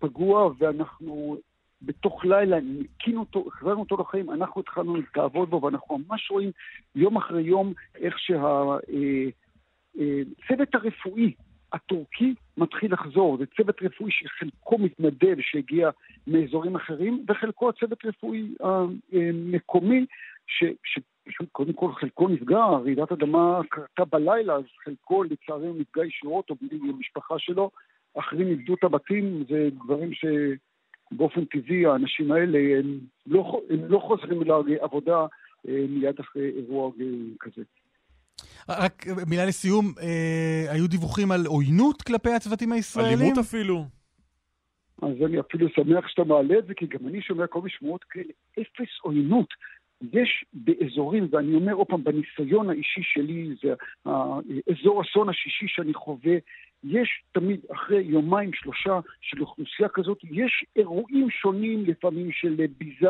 Speaker 12: פגוע, ואנחנו בתוך לילה ניקינו אותו, החזרנו אותו לחיים, אנחנו התחלנו לעבוד בו, ואנחנו ממש רואים יום אחרי יום איך שהצוות אה, אה, הרפואי הטורקי מתחיל לחזור. זה צוות רפואי שחלקו מתנדב שהגיע מאזורים אחרים, וחלקו הצוות רפואי המקומי, ש, שפשוט קודם כל חלקו נפגע, רעידת אדמה קרתה בלילה, אז חלקו לצערנו נפגע ישירות, או בלי המשפחה שלו, אחרים איבדו את הבתים, זה דברים שבאופן טבעי האנשים האלה הם לא, הם לא חוזרים לעבודה אה, מיד אחרי אירוע כזה.
Speaker 1: רק מילה לסיום, אה, היו דיווחים על עוינות כלפי הצוותים הישראלים?
Speaker 2: אלימות אפילו.
Speaker 12: אז אני אפילו שמח שאתה מעלה את זה, כי גם אני שומע כל מיני שמועות כאלה, אפס עוינות. יש באזורים, ואני אומר עוד פעם, בניסיון האישי שלי, זה האזור אסון השישי שאני חווה, יש תמיד, אחרי יומיים, שלושה של אוכלוסייה כזאת, יש אירועים שונים לפעמים של ביזה,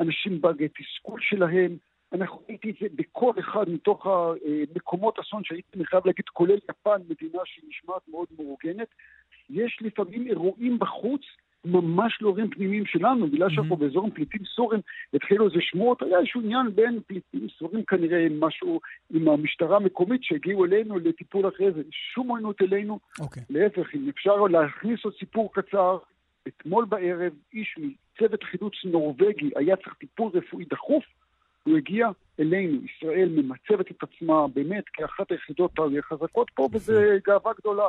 Speaker 12: אנשים בתסכול שלהם. אנחנו ראיתי את זה בכל אחד מתוך המקומות אסון שהייתי חייב להגיד, כולל יפן, מדינה שהיא נשמעת מאוד מאורגנת. יש לפעמים אירועים בחוץ ממש לא אירועים פנימיים שלנו, בגלל שאנחנו באזורים פליטים סורים, התחילו איזה שמועות, היה איזשהו עניין בין פליטים סורים כנראה, משהו עם המשטרה המקומית שהגיעו אלינו לטיפול אחרי זה, שום עוינות אלינו, okay. אוקיי. להפך, אם אפשר להכניס עוד סיפור קצר, אתמול בערב איש מצוות חילוץ נורבגי היה צריך טיפול רפואי דחוף, הוא הגיע אלינו, ישראל ממצבת את עצמה באמת כאחת היחידות החזקות פה, וזה גאווה גדולה.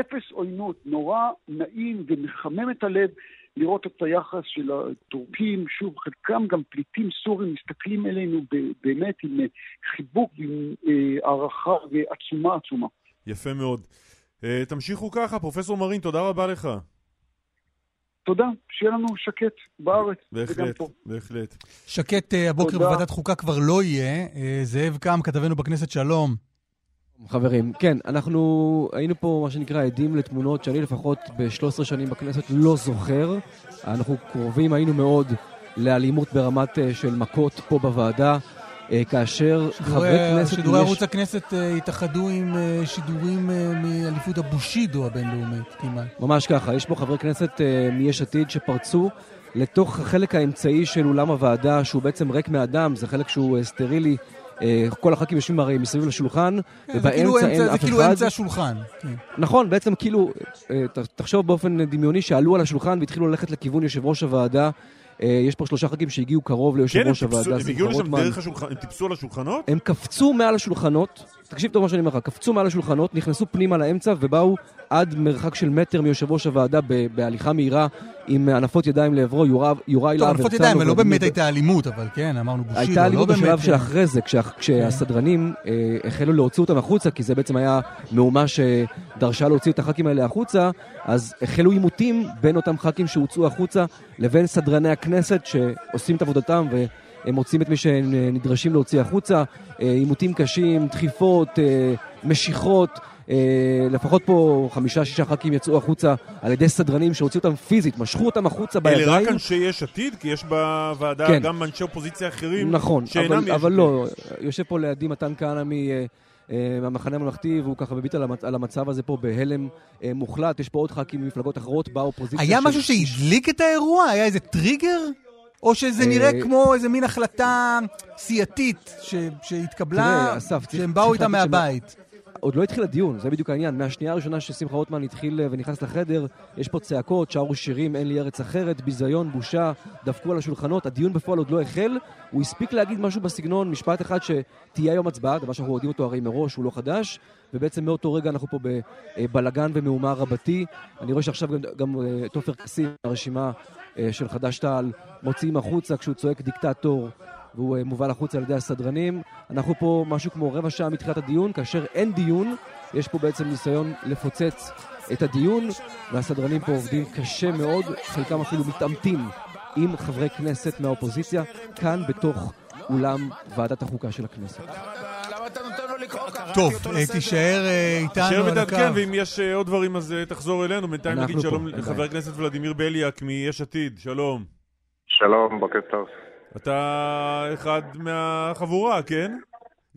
Speaker 12: אפס עוינות, נורא נעים ומחמם את הלב לראות את היחס של הטורקים, שוב, חלקם גם פליטים סורים מסתכלים אלינו באמת עם חיבוק ועם אה, הערכה ועצומה עצומה.
Speaker 2: יפה מאוד. אה, תמשיכו ככה, פרופסור מרין, תודה רבה לך.
Speaker 12: תודה, שיהיה לנו שקט בארץ
Speaker 2: בהחלט, בהחלט.
Speaker 1: שקט uh, הבוקר תודה. בוועדת חוקה כבר לא יהיה. Uh, זאב קם, כתבנו בכנסת, שלום.
Speaker 4: חברים, כן, אנחנו היינו פה, מה שנקרא, עדים לתמונות שאני לפחות ב-13 שנים בכנסת לא זוכר. אנחנו קרובים היינו מאוד לאלימות ברמת uh, של מכות פה בוועדה. אה, כאשר חברי כנסת...
Speaker 1: שידורי ערוץ הכנסת אה, התאחדו עם אה, שידורים מאליפות הבושידו הבינלאומית כמעט.
Speaker 4: ממש ככה, יש פה חברי כנסת מיש עתיד שפרצו לתוך החלק האמצעי של אולם הוועדה, שהוא בעצם ריק מאדם, זה חלק שהוא סטרילי. כל הח"כים יושבים הרי מסביב לשולחן,
Speaker 1: כן, זה כאילו
Speaker 4: ובאמצע
Speaker 1: אמצע-
Speaker 4: אין
Speaker 1: זה
Speaker 4: אף
Speaker 1: כאילו
Speaker 4: אחד.
Speaker 1: אמצע השולחן. כן.
Speaker 4: נכון, בעצם כאילו, תחשוב באופן דמיוני שעלו על השולחן והתחילו ללכת לכיוון יושב ראש הוועדה. אה, יש פה שלושה ח"כים שהגיעו קרוב ליושב
Speaker 2: כן,
Speaker 4: ראש הוועדה,
Speaker 2: השולחן, הם טיפסו על השולחנות?
Speaker 4: הם קפצו מעל השולחנות, תקשיב טוב מה שאני אומר לך, קפצו מעל השולחנות, נכנסו פנימה לאמצע ובאו עד מרחק של מטר מיושב ראש הוועדה בהליכה מהירה עם הנפות ידיים לעברו, יוראי-
Speaker 1: טוב,
Speaker 4: להב
Speaker 1: הנפות
Speaker 4: הרצנו
Speaker 1: ידיים, אבל לא
Speaker 4: וולדימיר
Speaker 1: באמת הייתה אלימות, אבל כן, אמרנו בושידו,
Speaker 4: הייתה
Speaker 1: לא
Speaker 4: אלימות. בשלב של
Speaker 1: אה,
Speaker 4: אחרי זה, כשה, כשהסדרנים אה, החלו להוציא אותם החוצה, כי זה בעצם היה מהומה שדרשה להוציא את הח"כים האלה החוצה, אז החלו עימותים בין אותם ח"כים שהוצאו החוצה לבין סדרני הכנסת שעושים את עבודתם והם מוצאים את מי שנדרשים להוציא החוצה. אה, עימותים קשים, דחיפות, אה, משיכות. אה, לפחות פה חמישה-שישה ח"כים יצאו החוצה על ידי סדרנים שהוציאו אותם פיזית, משכו אותם החוצה בידיים.
Speaker 2: אלה רק אנשי יש עתיד? כי יש בוועדה
Speaker 4: כן.
Speaker 2: גם אנשי אופוזיציה אחרים
Speaker 4: נכון,
Speaker 2: שאינם
Speaker 4: אבל,
Speaker 2: יש
Speaker 4: אבל. לא, יושב פה לידי מתן כהנא מ- אה, אה, מהמחנה הממלכתי, והוא ככה מביט על המצ- על המצב הזה פה בהלם אה, מוחלט. יש פה עוד ח"כים ממפלגות אחרות באופוזיציה.
Speaker 1: היה
Speaker 4: ש-
Speaker 1: משהו שהדליק את האירוע? היה איזה טריגר? או שזה נראה
Speaker 4: אה,
Speaker 1: כמו איזה מין החלטה סיעתית ש- שהתקבלה, שהם באו איתה מהבית?
Speaker 4: עוד לא התחיל הדיון, זה בדיוק העניין. מהשנייה הראשונה ששמחה רוטמן התחיל אה, ונכנס לחדר, יש פה צעקות, שרו שירים, אין לי ארץ אחרת, ביזיון, בושה, דפקו על השולחנות, הדיון בפועל עוד לא החל. הוא הספיק להגיד משהו בסגנון, משפט אחד שתהיה היום הצבעה, דבר שאנחנו יודעים אותו הרי מראש, הוא לא חדש, ובעצם מאותו רגע אנחנו פה בבלגן ומהומה רבתי. אני רואה שעכשיו גם, גם אה, את עופר כסיף, הרשימה של חד"ש-תע"ל, מוציאים החוצה כשהוא צועק דיקטטור. והוא אה, מובל החוצה על ידי הסדרנים. אנחנו פה משהו כמו רבע שעה מתחילת הדיון, כאשר אין דיון, יש פה בעצם ניסיון לפוצץ את הדיון, והסדרנים פה עובדים קשה מאוד, חלקם אפילו מתעמתים עם חברי כנסת מהאופוזיציה, כאן בתוך אולם ועדת החוקה של הכנסת.
Speaker 1: טוב, אה, תישאר אה, איתנו
Speaker 2: תישאר
Speaker 1: על
Speaker 2: ותעדכן,
Speaker 1: הקו.
Speaker 2: ואם יש עוד דברים אז תחזור אלינו. בינתיים נגיד שלום לחבר. הכנסת ולדימיר בליאק מיש עתיד, שלום.
Speaker 13: שלום, בוקר טוב.
Speaker 2: אתה אחד מהחבורה, כן?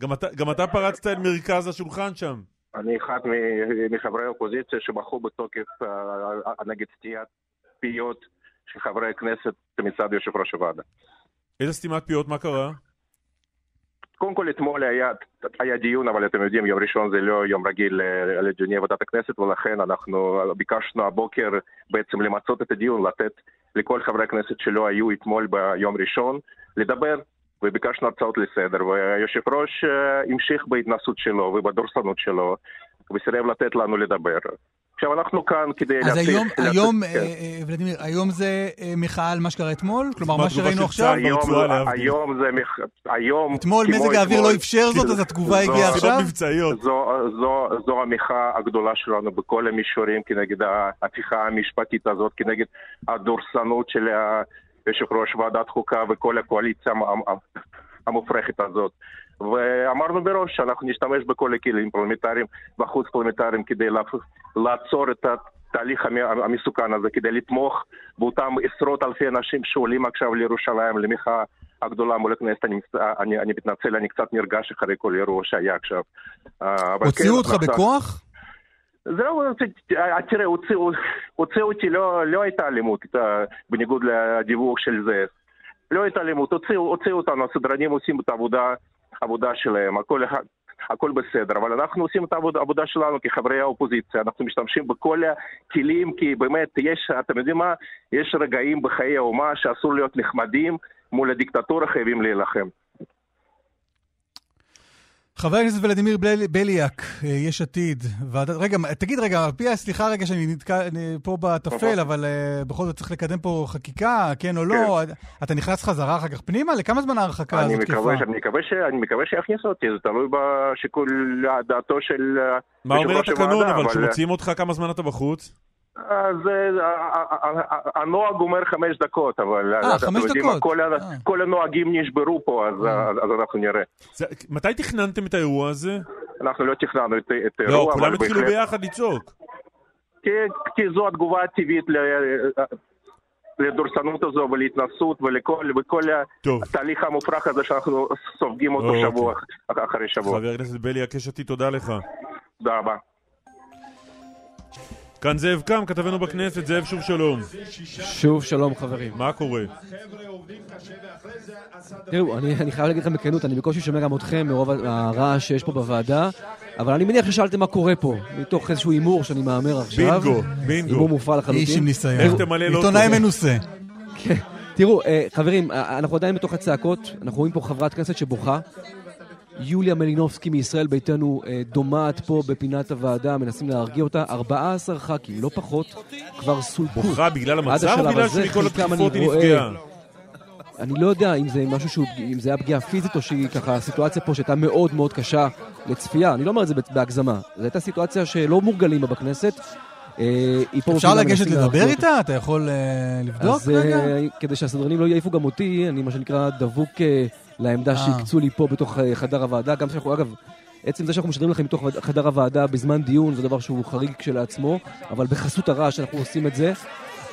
Speaker 2: גם אתה, גם אתה פרצת אל מרכז השולחן שם.
Speaker 13: אני אחד מחברי האופוזיציה שבחרו בתוקף אה, אה, נגד סטיית פיות של חברי הכנסת מצד יושב ראש הוועדה.
Speaker 2: איזה סתימת פיות, מה קרה?
Speaker 13: קודם כל אתמול היה, היה דיון, אבל אתם יודעים, יום ראשון זה לא יום רגיל אה, לדיוני ועדת הכנסת, ולכן אנחנו ביקשנו הבוקר בעצם למצות את הדיון, לתת לכל חברי הכנסת שלא היו אתמול ביום ראשון לדבר, וביקשנו הצעות לסדר, והיושב ראש אה, המשיך בהתנסות שלו ובדורסנות שלו, וסירב לתת לנו לדבר. עכשיו אנחנו כאן כדי
Speaker 1: אז
Speaker 13: להציג-
Speaker 1: היום,
Speaker 13: להציג-
Speaker 1: היום,
Speaker 13: כן.
Speaker 1: אה, אה, ולדימיר, היום זה אה, מחאה על מה שקרה אתמול? כלומר,
Speaker 2: מה
Speaker 1: שראינו עכשיו?
Speaker 2: צה"ל?
Speaker 13: היום. היום זה, מח- היום,
Speaker 1: אתמול מזג האוויר לא אפשר זאת, אז התגובה
Speaker 13: זו-
Speaker 1: הגיעה עכשיו?
Speaker 2: מבצעיות.
Speaker 13: זו, זו, זו המחאה הגדולה שלנו בכל המישורים כנגד ההפיכה המשפטית הזאת, כנגד הדורסנות של יושב ראש ועדת חוקה וכל הקואליציה המ- המ- המופרכת הזאת. ואמרנו מראש שאנחנו נשתמש בכל הכלים פרלמנטריים והחוץ פרלמנטריים כדי לעצור את התהליך המ- המסוכן הזה, כדי לתמוך באותם עשרות אלפי אנשים שעולים עכשיו לירושלים למחאה הגדולה מול הכנסת. אני, אני, אני מתנצל, אני קצת נרגש אחרי כל אירוע שהיה עכשיו. אה, אבל
Speaker 1: הוציאו
Speaker 13: כן,
Speaker 1: אותך בכוח?
Speaker 13: זהו, זה- אה, תראה, הוציאו אותי, לא, לא הייתה אלימות, אה, בניגוד לדיווח של זה. לא הייתה אלימות, הוציאו אותנו, הסדרנים עושים את העבודה, העבודה שלהם, הכל, הכל בסדר, אבל אנחנו עושים את העבודה, שלנו כחברי האופוזיציה, אנחנו משתמשים בכל הכלים, כי באמת יש, אתם יודעים מה, יש רגעים בחיי האומה שאסור להיות נחמדים, מול הדיקטטורה חייבים להילחם.
Speaker 1: חבר הכנסת ולדימיר בל- בליאק, אה, יש עתיד, ועדת... רגע, תגיד רגע, על פי הסליחה רגע שאני נתקע אני פה בטפל, אבל uh, בכל זאת צריך לקדם פה חקיקה, כן או לא. אתה נכנס חזרה אחר כך פנימה? לכמה זמן ההרחקה
Speaker 13: אני
Speaker 1: הזאת תקפה?
Speaker 13: אני, מקווה ש, אני מקווה שיכניסו אותי, זה תלוי בשיקול דעתו של אה,
Speaker 2: מה אומר התקנון, אבל כשמוציאים אותך כמה זמן אתה בחוץ?
Speaker 13: אז אה, ה- ה- ה- הנוהג אומר חמש דקות, אבל
Speaker 1: אה.
Speaker 13: כל
Speaker 1: אה.
Speaker 13: הנוהגים נשברו פה, אז אנחנו נראה.
Speaker 2: זה- מתי תכננתם את האירוע הזה?
Speaker 13: אנחנו לא תכננו את
Speaker 2: לא,
Speaker 13: האירוע,
Speaker 2: כולם
Speaker 13: אבל
Speaker 2: התחילו. ביחד לצעוק.
Speaker 13: כי- כי זו התגובה הטבעית ל- לדורסנות הזו ולהתנסות ולכל וכל
Speaker 2: טוב.
Speaker 13: התהליך המופרך הזה שאנחנו סופגים אותו
Speaker 2: אוקיי.
Speaker 13: שבוע אחרי שבוע.
Speaker 2: חבר הכנסת בליאק, יש עתיד, תודה לך.
Speaker 13: תודה רבה.
Speaker 2: כאן זאב קם, כתבנו בכנסת, זאב שוב שלום.
Speaker 4: שוב שלום חברים.
Speaker 2: מה קורה?
Speaker 4: תראו, אני, אני חייב להגיד לכם בכנות, אני בקושי שומע גם אתכם מרוב הרעש שיש פה בוועדה, אבל אני מניח ששאלתם מה קורה פה, מתוך איזשהו הימור שאני מהמר עכשיו.
Speaker 2: בינגו, בינגו.
Speaker 4: הימור מופרע לחלוטין.
Speaker 1: איש עם ניסיון.
Speaker 2: איך תמלא לא
Speaker 1: עיתונאי. מנוסה.
Speaker 4: כן. תראו, אה, חברים, אה, אנחנו עדיין בתוך הצעקות, אנחנו רואים פה חברת כנסת שבוכה. יוליה מלינובסקי מישראל ביתנו אה, דומעת פה בפינת הוועדה, מנסים להרגיע אותה. 14 ח"כים, לא פחות, כבר סולקו.
Speaker 2: בוכה בגלל המצב או בגלל שמכל
Speaker 4: אני
Speaker 2: היא נפגעה?
Speaker 4: אני לא יודע אם זה משהו שהוא, אם זה היה פגיעה פיזית או שהיא ככה, הסיטואציה פה שהייתה מאוד מאוד קשה לצפייה, אני לא אומר את זה בהגזמה, זו הייתה סיטואציה שלא מורגלים בה בכנסת. אה,
Speaker 1: אפשר לגשת לדבר איתה? אתה יכול אה, לבדוק
Speaker 4: אז
Speaker 1: רגע?
Speaker 4: אה, כדי שהסדרנים לא יעיפו גם אותי, אני מה שנקרא דבוק אה, לעמדה
Speaker 1: אה.
Speaker 4: שהקצו לי פה בתוך אה, חדר הוועדה. גם שאנחנו, אגב, עצם זה שאנחנו משדרים לכם מתוך חדר הוועדה בזמן דיון, זה דבר שהוא חריג כשלעצמו, אבל בחסות הרעש אנחנו עושים את זה.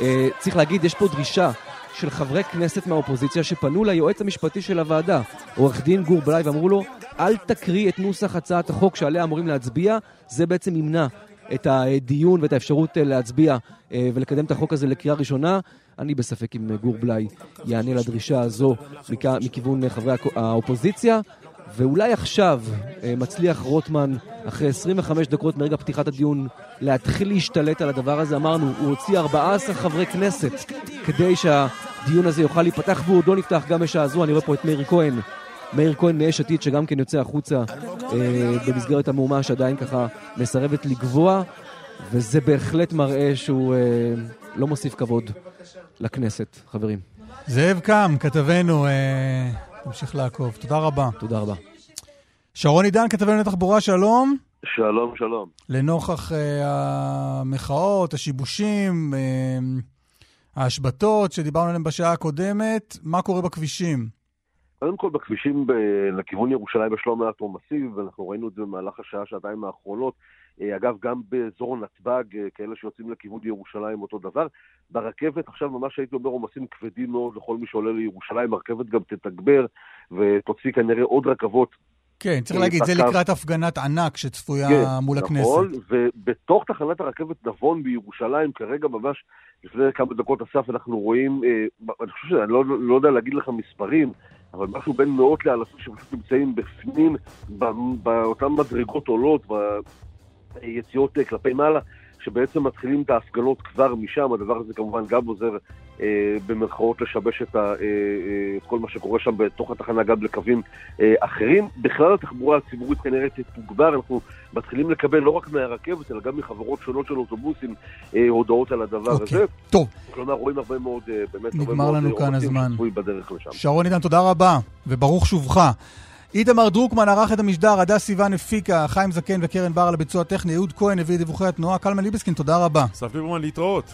Speaker 4: אה, צריך להגיד, יש פה דרישה של חברי כנסת מהאופוזיציה שפנו ליועץ המשפטי של הוועדה, עורך דין גור בליי, ואמרו לו, אל תקריא את נוסח הצעת החוק שעליה אמורים להצביע, זה בעצם ימנע את הדיון ואת האפשרות אה, להצביע אה, ולקדם את החוק הזה לקריאה ראשונה. אני בספק אם אה, גור בליי יענה לדרישה הזו מכ- מכיוון חברי האופוזיציה. ואולי עכשיו מצליח רוטמן, אחרי 25 דקות מרגע פתיחת הדיון, להתחיל להשתלט על הדבר הזה. אמרנו, הוא הוציא 14 חברי כנסת כדי שהדיון הזה יוכל להיפתח, והוא עוד לא נפתח גם בשעה זו. אני רואה פה את מאיר כהן, מאיר כהן מיש עתיד, שגם כן יוצא החוצה אה, במסגרת המהומה שעדיין ככה מסרבת לגבוה, וזה בהחלט מראה שהוא אה, לא מוסיף כבוד לכנסת, חברים.
Speaker 1: זאב קם, כתבנו, אה, תמשיך לעקוב. תודה רבה.
Speaker 4: תודה רבה.
Speaker 1: שרון עידן, כתבנו לתחבורה, שלום.
Speaker 14: שלום, שלום.
Speaker 1: לנוכח אה, המחאות, השיבושים, אה, ההשבתות שדיברנו עליהן בשעה הקודמת, מה קורה בכבישים?
Speaker 14: קודם כל, בכבישים ב- לכיוון ירושלים יש לא מעט עומסים, ואנחנו ראינו את זה במהלך השעה, שעתיים האחרונות. אה, אגב, גם באזור נתב"ג, אה, כאלה שיוצאים לכיוון ירושלים, אותו דבר. ברכבת, עכשיו ממש הייתי אומר עומסים כבדים מאוד לכל מי שעולה לירושלים. הרכבת גם תתגבר ותוציא כנראה עוד רכבות
Speaker 1: כן, צריך
Speaker 14: אה,
Speaker 1: להגיד, זה. לקראת הפגנת ענק שצפויה
Speaker 14: כן,
Speaker 1: מול
Speaker 14: נכון,
Speaker 1: הכנסת.
Speaker 14: ובתוך תחנת הרכבת נבון בירושלים, כרגע ממש לפני כמה דקות אסף אנחנו רואים, אה, אני חושב שאני לא, לא יודע להגיד לך מספרים, אבל משהו בין מאות לאלפים שפשוט נמצאים בפנים, באותן מדרגות עולות, ביציאות אה, כלפי מעלה, שבעצם מתחילים את ההפגנות כבר משם, הדבר הזה כמובן גם עוזר במרכאות לשבש את, ה, אה, אה, את כל מה שקורה שם בתוך התחנה גם לקווים אה, אחרים. בכלל התחבורה הציבורית כנראה תתוגבר, אנחנו מתחילים לקבל לא רק מהרכבת, אלא גם מחברות שונות של אוטובוסים אה, הודעות על הדבר
Speaker 1: אוקיי,
Speaker 14: הזה.
Speaker 1: טוב.
Speaker 14: כלומר, רואים הרבה מאוד, אה, באמת הרבה
Speaker 1: נגמר
Speaker 14: מאוד
Speaker 1: לנו
Speaker 14: אה,
Speaker 1: כאן הזמן.
Speaker 14: שצפויים בדרך לשם.
Speaker 1: שרון עידן, תודה רבה, וברוך שובך. איתמר דרוקמן ערך את המשדר, הדס סיוון הפיקה, חיים זקן וקרן בר על הביצוע הטכני, אהוד כהן הביא את דיווחי התנועה, קלמן ליבסקין, תודה רבה.
Speaker 2: אסף ליברמן, להתראות.